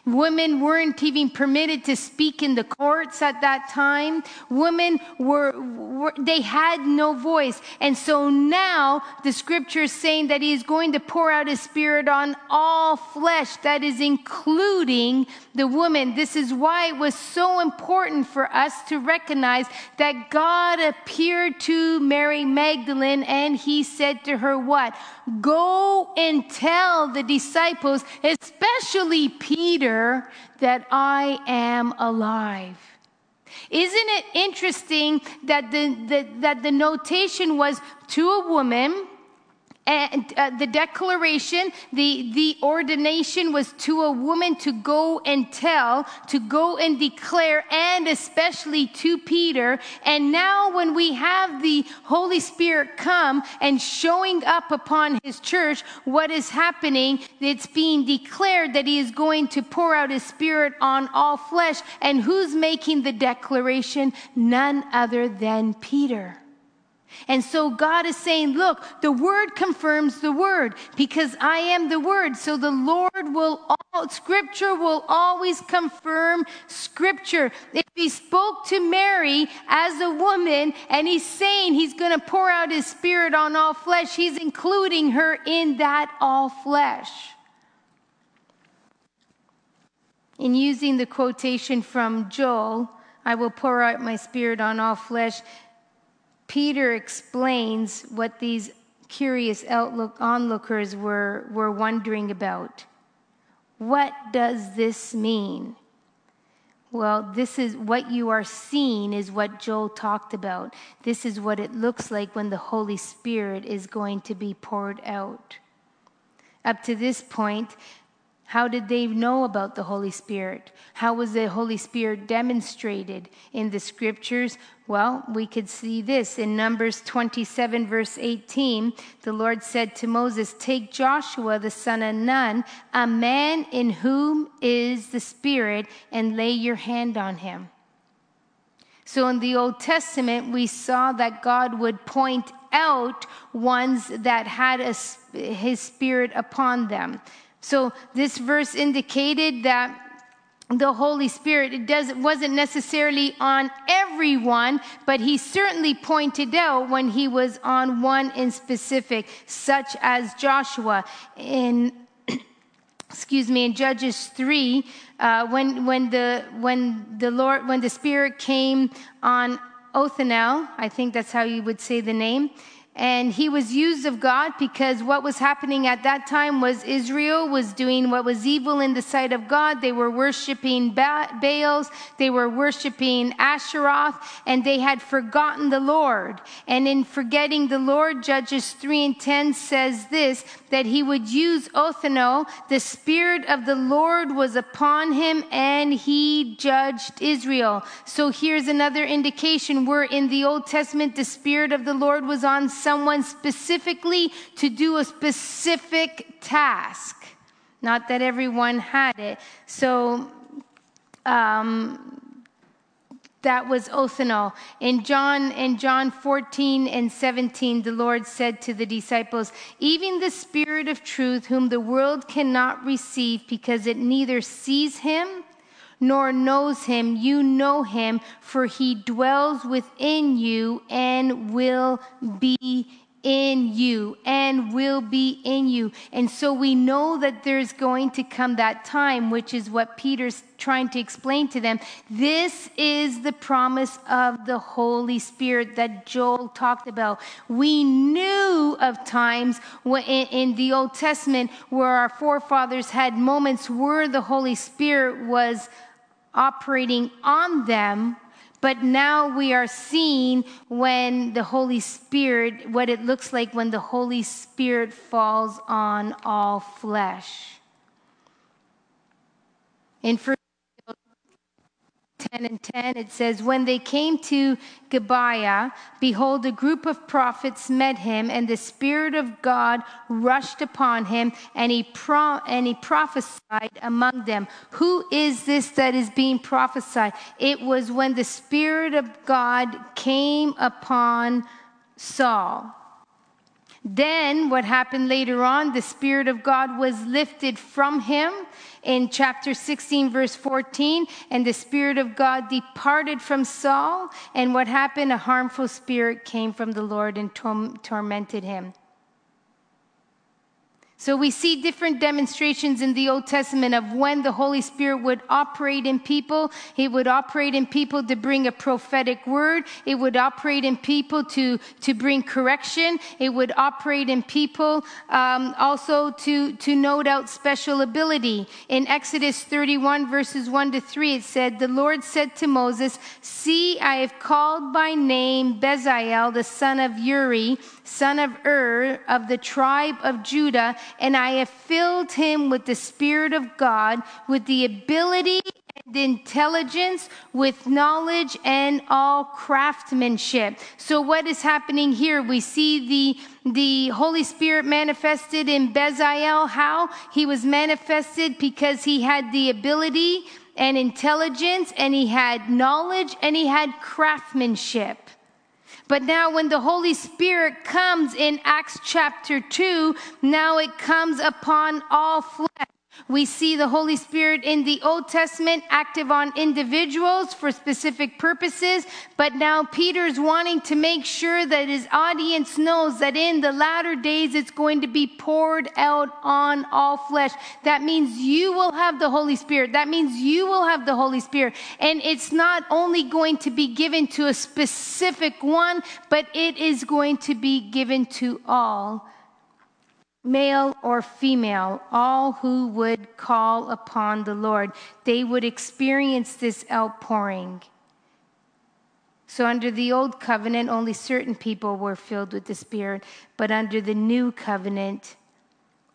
Women weren't even permitted to speak in the courts at that time. Women were, were, they had no voice. And so now the scripture is saying that he is going to pour out his spirit on all flesh, that is including the woman. This is why it was so important for us to recognize that God appeared to Mary Magdalene and he said to her, What? Go and tell the disciples, especially Peter, that I am alive. Isn't it interesting that the, the, that the notation was to a woman? And uh, the declaration, the, the ordination was to a woman to go and tell, to go and declare, and especially to Peter. And now, when we have the Holy Spirit come and showing up upon his church, what is happening? It's being declared that he is going to pour out his spirit on all flesh. And who's making the declaration? None other than Peter. And so God is saying, Look, the word confirms the word because I am the word. So the Lord will, all, scripture will always confirm scripture. If he spoke to Mary as a woman and he's saying he's going to pour out his spirit on all flesh, he's including her in that all flesh. In using the quotation from Joel, I will pour out my spirit on all flesh. Peter explains what these curious outlook, onlookers were, were wondering about. What does this mean? Well, this is what you are seeing, is what Joel talked about. This is what it looks like when the Holy Spirit is going to be poured out. Up to this point, how did they know about the Holy Spirit? How was the Holy Spirit demonstrated in the scriptures? Well, we could see this in Numbers 27, verse 18. The Lord said to Moses, Take Joshua the son of Nun, a man in whom is the Spirit, and lay your hand on him. So in the Old Testament, we saw that God would point out ones that had a, his Spirit upon them. So this verse indicated that the Holy Spirit, it does, wasn't necessarily on everyone, but he certainly pointed out when he was on one in specific, such as Joshua. In excuse me, in Judges 3, uh, when, when, the, when the Lord, when the Spirit came on Othniel, I think that's how you would say the name, and he was used of God because what was happening at that time was Israel was doing what was evil in the sight of God. They were worshiping Baals, they were worshiping Asheroth, and they had forgotten the Lord. And in forgetting the Lord, Judges 3 and 10 says this that he would use Othniel. The Spirit of the Lord was upon him, and he judged Israel. So here's another indication where in the Old Testament the Spirit of the Lord was on someone specifically to do a specific task. Not that everyone had it. So um, that was Othniel. In John, in John 14 and 17, the Lord said to the disciples, Even the Spirit of truth, whom the world cannot receive because it neither sees him nor knows him, you know him, for he dwells within you and will be in you and will be in you. And so we know that there's going to come that time, which is what Peter's trying to explain to them. This is the promise of the Holy Spirit that Joel talked about. We knew of times in the Old Testament where our forefathers had moments where the Holy Spirit was operating on them. But now we are seeing when the Holy Spirit, what it looks like when the Holy Spirit falls on all flesh. In 1 10 and 10, it says, When they came to Gibeah, behold, a group of prophets met him, and the Spirit of God rushed upon him, and he, pro- and he prophesied among them. Who is this that is being prophesied? It was when the Spirit of God came upon Saul. Then, what happened later on, the Spirit of God was lifted from him in chapter 16, verse 14, and the Spirit of God departed from Saul. And what happened? A harmful spirit came from the Lord and tormented him. So we see different demonstrations in the Old Testament of when the Holy Spirit would operate in people. He would operate in people to bring a prophetic word. It would operate in people to, to bring correction. It would operate in people um, also to, to note out special ability. In Exodus 31, verses 1 to 3, it said, The Lord said to Moses, See, I have called by name Bezalel, the son of Uri, son of Ur, of the tribe of Judah and I have filled him with the Spirit of God, with the ability and intelligence, with knowledge and all craftsmanship. So, what is happening here? We see the, the Holy Spirit manifested in Bezalel. How? He was manifested because he had the ability and intelligence, and he had knowledge, and he had craftsmanship. But now, when the Holy Spirit comes in Acts chapter 2, now it comes upon all flesh. We see the Holy Spirit in the Old Testament active on individuals for specific purposes, but now Peter's wanting to make sure that his audience knows that in the latter days it's going to be poured out on all flesh. That means you will have the Holy Spirit. That means you will have the Holy Spirit. And it's not only going to be given to a specific one, but it is going to be given to all male or female, all who would call upon the Lord, they would experience this outpouring. So, under the old covenant, only certain people were filled with the Spirit, but under the new covenant,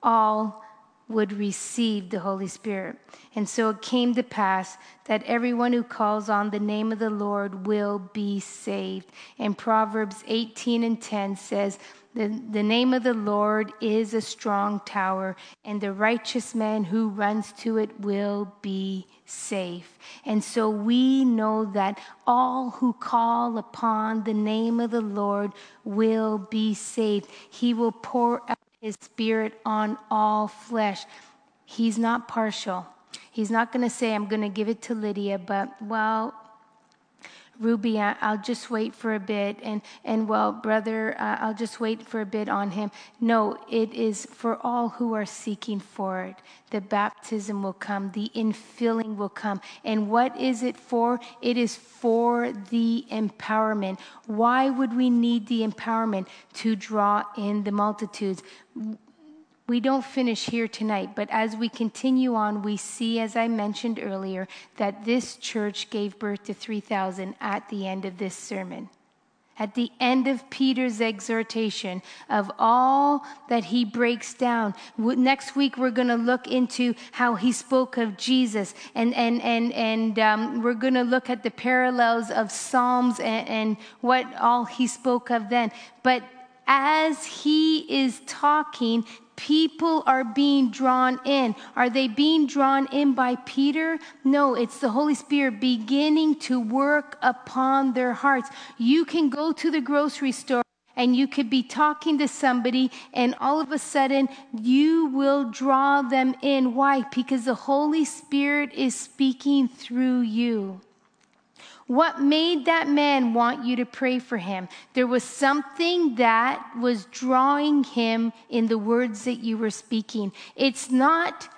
all would receive the Holy Spirit. And so it came to pass that everyone who calls on the name of the Lord will be saved. And Proverbs 18 and 10 says, the, the name of the Lord is a strong tower, and the righteous man who runs to it will be safe. And so we know that all who call upon the name of the Lord will be saved. He will pour out his spirit on all flesh. He's not partial. He's not going to say, I'm going to give it to Lydia, but well, Ruby, I'll just wait for a bit. And, and well, brother, uh, I'll just wait for a bit on him. No, it is for all who are seeking for it. The baptism will come, the infilling will come. And what is it for? It is for the empowerment. Why would we need the empowerment? To draw in the multitudes we don't finish here tonight, but as we continue on, we see, as I mentioned earlier, that this church gave birth to 3,000 at the end of this sermon. At the end of Peter's exhortation of all that he breaks down. Next week, we're going to look into how he spoke of Jesus, and, and, and, and um, we're going to look at the parallels of Psalms and, and what all he spoke of then. But as he is talking, people are being drawn in. Are they being drawn in by Peter? No, it's the Holy Spirit beginning to work upon their hearts. You can go to the grocery store and you could be talking to somebody, and all of a sudden you will draw them in. Why? Because the Holy Spirit is speaking through you. What made that man want you to pray for him? There was something that was drawing him in the words that you were speaking. It's not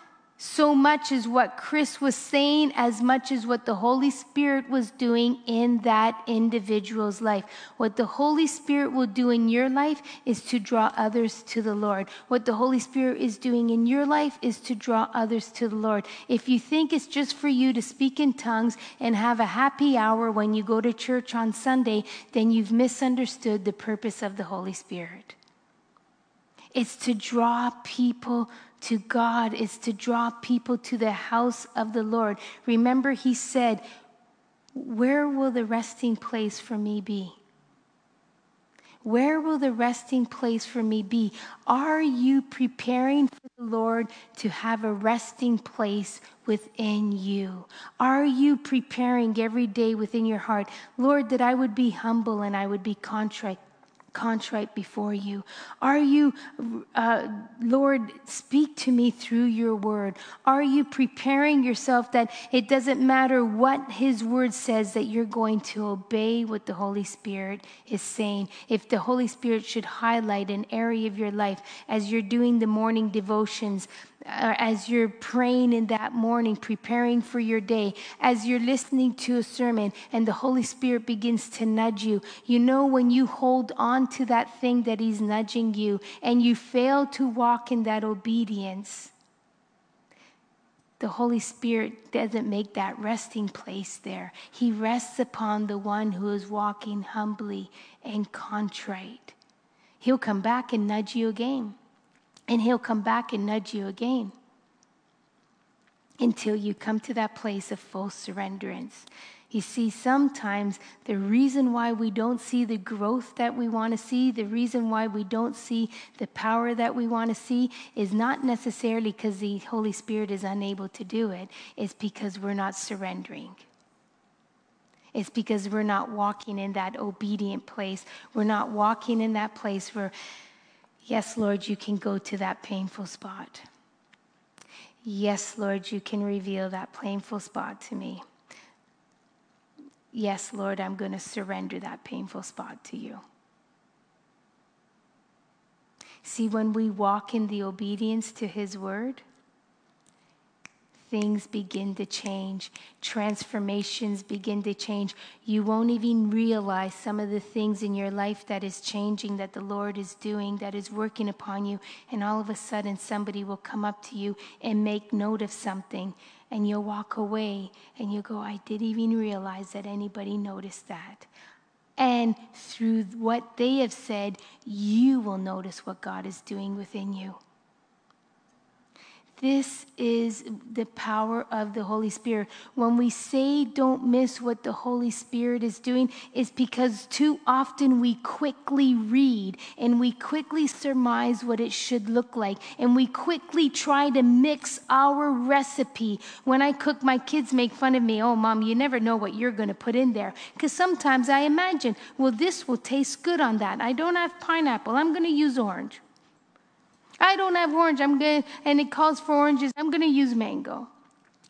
so much as what Chris was saying, as much as what the Holy Spirit was doing in that individual's life. What the Holy Spirit will do in your life is to draw others to the Lord. What the Holy Spirit is doing in your life is to draw others to the Lord. If you think it's just for you to speak in tongues and have a happy hour when you go to church on Sunday, then you've misunderstood the purpose of the Holy Spirit. It's to draw people to God is to draw people to the house of the Lord. Remember, he said, Where will the resting place for me be? Where will the resting place for me be? Are you preparing for the Lord to have a resting place within you? Are you preparing every day within your heart, Lord, that I would be humble and I would be contrite? Contrite before you? Are you, uh, Lord, speak to me through your word? Are you preparing yourself that it doesn't matter what his word says, that you're going to obey what the Holy Spirit is saying? If the Holy Spirit should highlight an area of your life as you're doing the morning devotions, Uh, as you're praying in that morning, preparing for your day, as you're listening to a sermon and the Holy Spirit begins to nudge you, you know when you hold on to that thing that He's nudging you and you fail to walk in that obedience, the Holy Spirit doesn't make that resting place there. He rests upon the one who is walking humbly and contrite. He'll come back and nudge you again. And he'll come back and nudge you again until you come to that place of full surrenderance. You see, sometimes the reason why we don't see the growth that we want to see, the reason why we don't see the power that we want to see, is not necessarily because the Holy Spirit is unable to do it, it's because we're not surrendering. It's because we're not walking in that obedient place. We're not walking in that place where Yes, Lord, you can go to that painful spot. Yes, Lord, you can reveal that painful spot to me. Yes, Lord, I'm going to surrender that painful spot to you. See, when we walk in the obedience to His word, things begin to change, transformations begin to change. You won't even realize some of the things in your life that is changing, that the Lord is doing, that is working upon you. And all of a sudden, somebody will come up to you and make note of something, and you'll walk away and you'll go, I didn't even realize that anybody noticed that. And through what they have said, you will notice what God is doing within you. This is the power of the Holy Spirit. When we say don't miss what the Holy Spirit is doing, it's because too often we quickly read and we quickly surmise what it should look like. And we quickly try to mix our recipe. When I cook, my kids make fun of me. Oh, mom, you never know what you're going to put in there. Because sometimes I imagine, well, this will taste good on that. I don't have pineapple, I'm going to use orange. I don't have orange, I'm going and it calls for oranges, I'm going to use mango.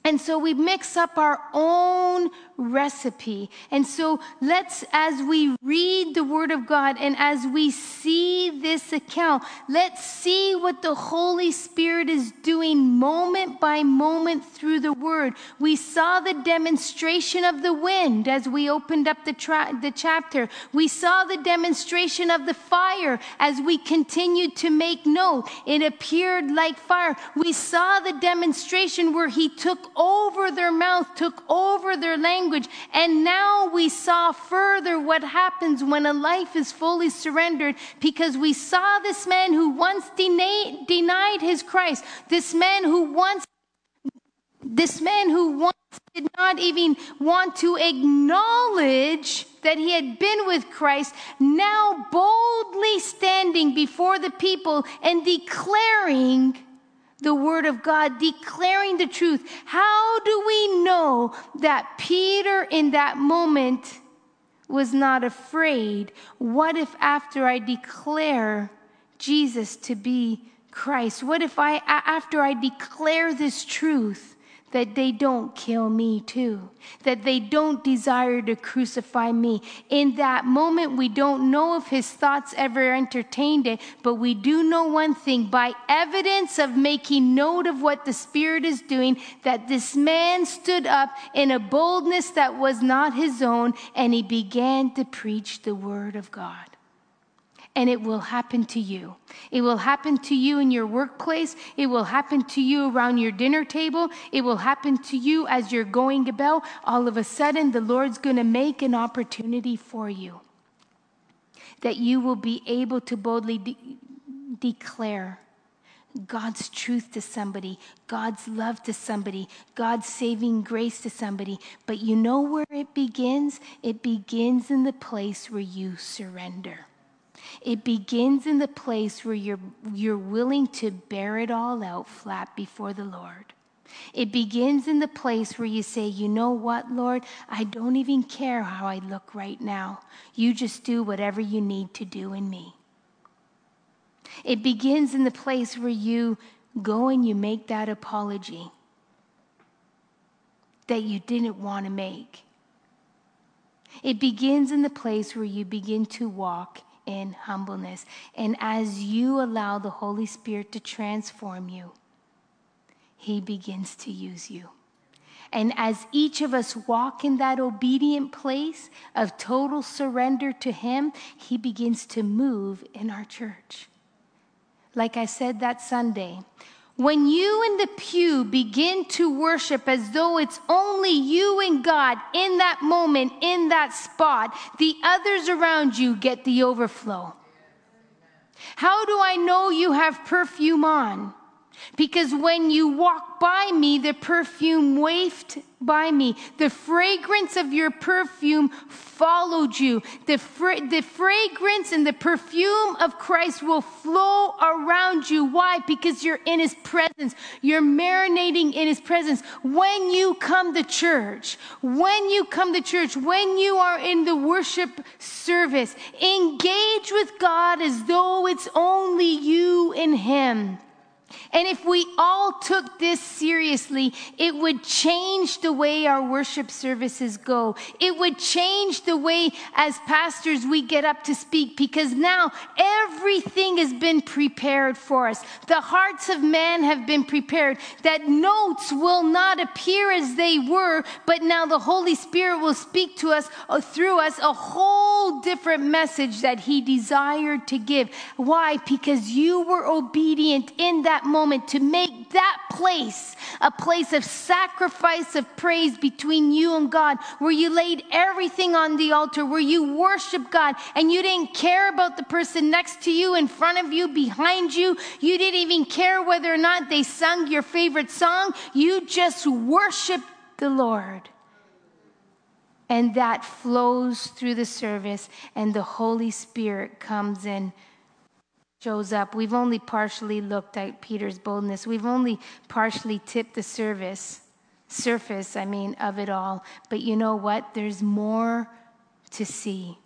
And so we mix up our own recipe. And so let's, as we read the Word of God and as we see this account, let's see what the Holy Spirit is doing moment by moment through the Word. We saw the demonstration of the wind as we opened up the, tra- the chapter. We saw the demonstration of the fire as we continued to make note. It appeared like fire. We saw the demonstration where He took over their mouth, took over their language. And now we saw further what happens when a life is fully surrendered because we saw this man who once denied, denied his Christ, this man who once this man who once did not even want to acknowledge that he had been with Christ, now boldly standing before the people and declaring the word of God, declaring the truth. How do we know that Peter in that moment was not afraid? What if after I declare Jesus to be Christ? What if I, after I declare this truth, that they don't kill me too, that they don't desire to crucify me. In that moment, we don't know if his thoughts ever entertained it, but we do know one thing by evidence of making note of what the Spirit is doing, that this man stood up in a boldness that was not his own and he began to preach the word of God and it will happen to you. It will happen to you in your workplace. It will happen to you around your dinner table. It will happen to you as you're going about. All of a sudden, the Lord's going to make an opportunity for you that you will be able to boldly de- declare God's truth to somebody, God's love to somebody, God's saving grace to somebody. But you know where it begins? It begins in the place where you surrender. It begins in the place where you're, you're willing to bear it all out flat before the Lord. It begins in the place where you say, You know what, Lord? I don't even care how I look right now. You just do whatever you need to do in me. It begins in the place where you go and you make that apology that you didn't want to make. It begins in the place where you begin to walk in humbleness. And as you allow the Holy Spirit to transform you, He begins to use you. And as each of us walk in that obedient place of total surrender to Him, He begins to move in our church. Like I said that Sunday, when you in the pew begin to worship as though it's only you and God in that moment, in that spot, the others around you get the overflow. How do I know you have perfume on? Because when you walk by me, the perfume wafted by me. The fragrance of your perfume followed you. The, the fragrance and the perfume of Christ will flow around you. Why? Because you're in his presence. You're marinating in his presence. When you come to church, when you come to church, when you are in the worship service, engage with God as though it's only you and him. And if we all took this seriously, it would change the way our worship services go. It would change the way, as pastors, we get up to speak because now everything has been prepared for us. The hearts of man have been prepared, that notes will not appear as they were, but now the Holy Spirit will speak to us uh, through us a whole different message that He desired to give. Why? Because you were obedient in that moment to make that place a place of sacrifice of praise between you and God, where you laid everything on the altar, where you worship God, and you didn't care about the person next to you, in front of you, behind you. You didn't even care whether or not they sung your favorite song. You just worshiped the Lord. And that flows through the service, and the Holy Spirit comes in shows up. We've only partially looked at Peter's boldness. We've only partially tipped the service, surface, I mean, of it all. But you know what? There's more to see.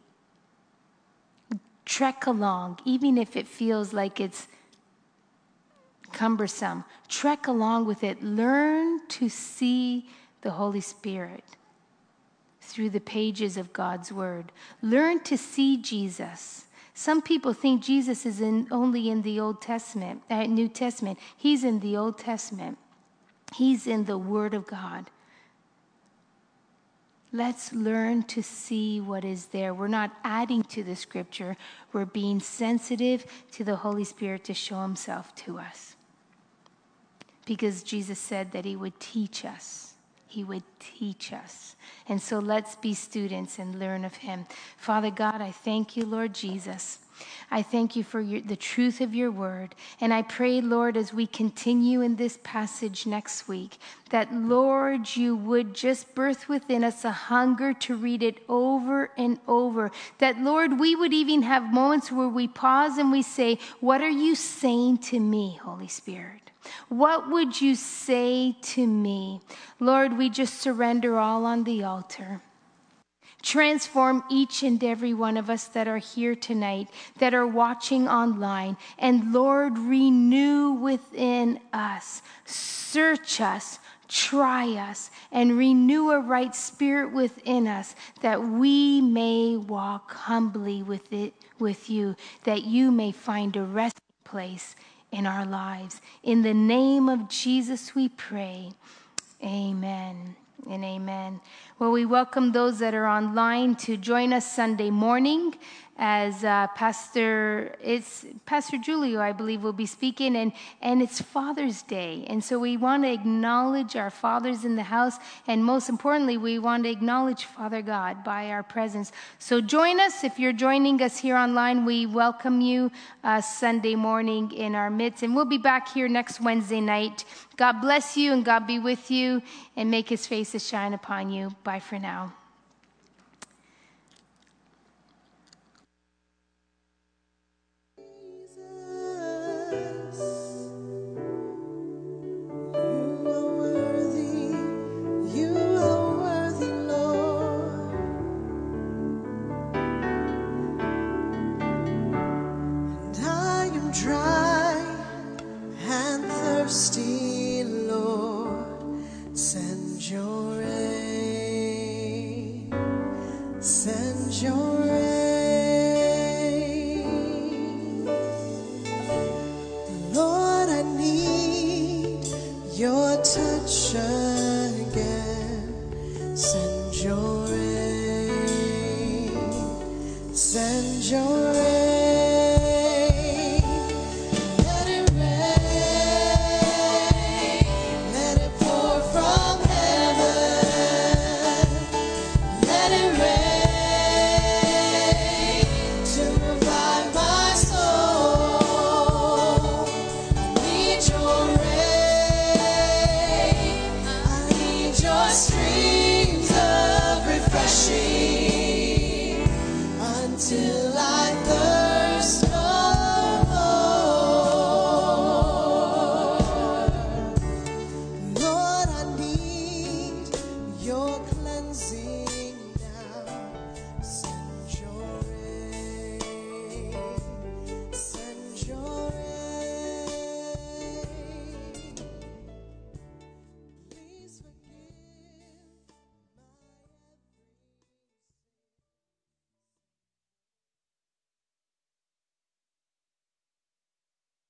Trek along, even if it feels like it's cumbersome. Trek along with it. Learn to see the Holy Spirit through the pages of God's Word. Learn to see Jesus some people think Jesus is in, only in the Old Testament, uh, New Testament. He's in the Old Testament. He's in the Word of God. Let's learn to see what is there. We're not adding to the scripture, we're being sensitive to the Holy Spirit to show Himself to us. Because Jesus said that He would teach us. He would teach us. And so let's be students and learn of him. Father God, I thank you, Lord Jesus. I thank you for your, the truth of your word. And I pray, Lord, as we continue in this passage next week, that, Lord, you would just birth within us a hunger to read it over and over. That, Lord, we would even have moments where we pause and we say, What are you saying to me, Holy Spirit? What would you say to me? Lord, we just surrender all on the altar. Transform each and every one of us that are here tonight, that are watching online. And Lord, renew within us, search us, try us, and renew a right spirit within us that we may walk humbly with it with you, that you may find a resting place in our lives. In the name of Jesus, we pray. Amen and amen. Well, we welcome those that are online to join us Sunday morning as uh, Pastor it's Pastor Julio, I believe, will be speaking, and and it's Father's Day, and so we want to acknowledge our fathers in the house, and most importantly, we want to acknowledge Father God by our presence. So join us if you're joining us here online. We welcome you uh, Sunday morning in our midst, and we'll be back here next Wednesday night. God bless you, and God be with you, and make His face to shine upon you. Bye for now.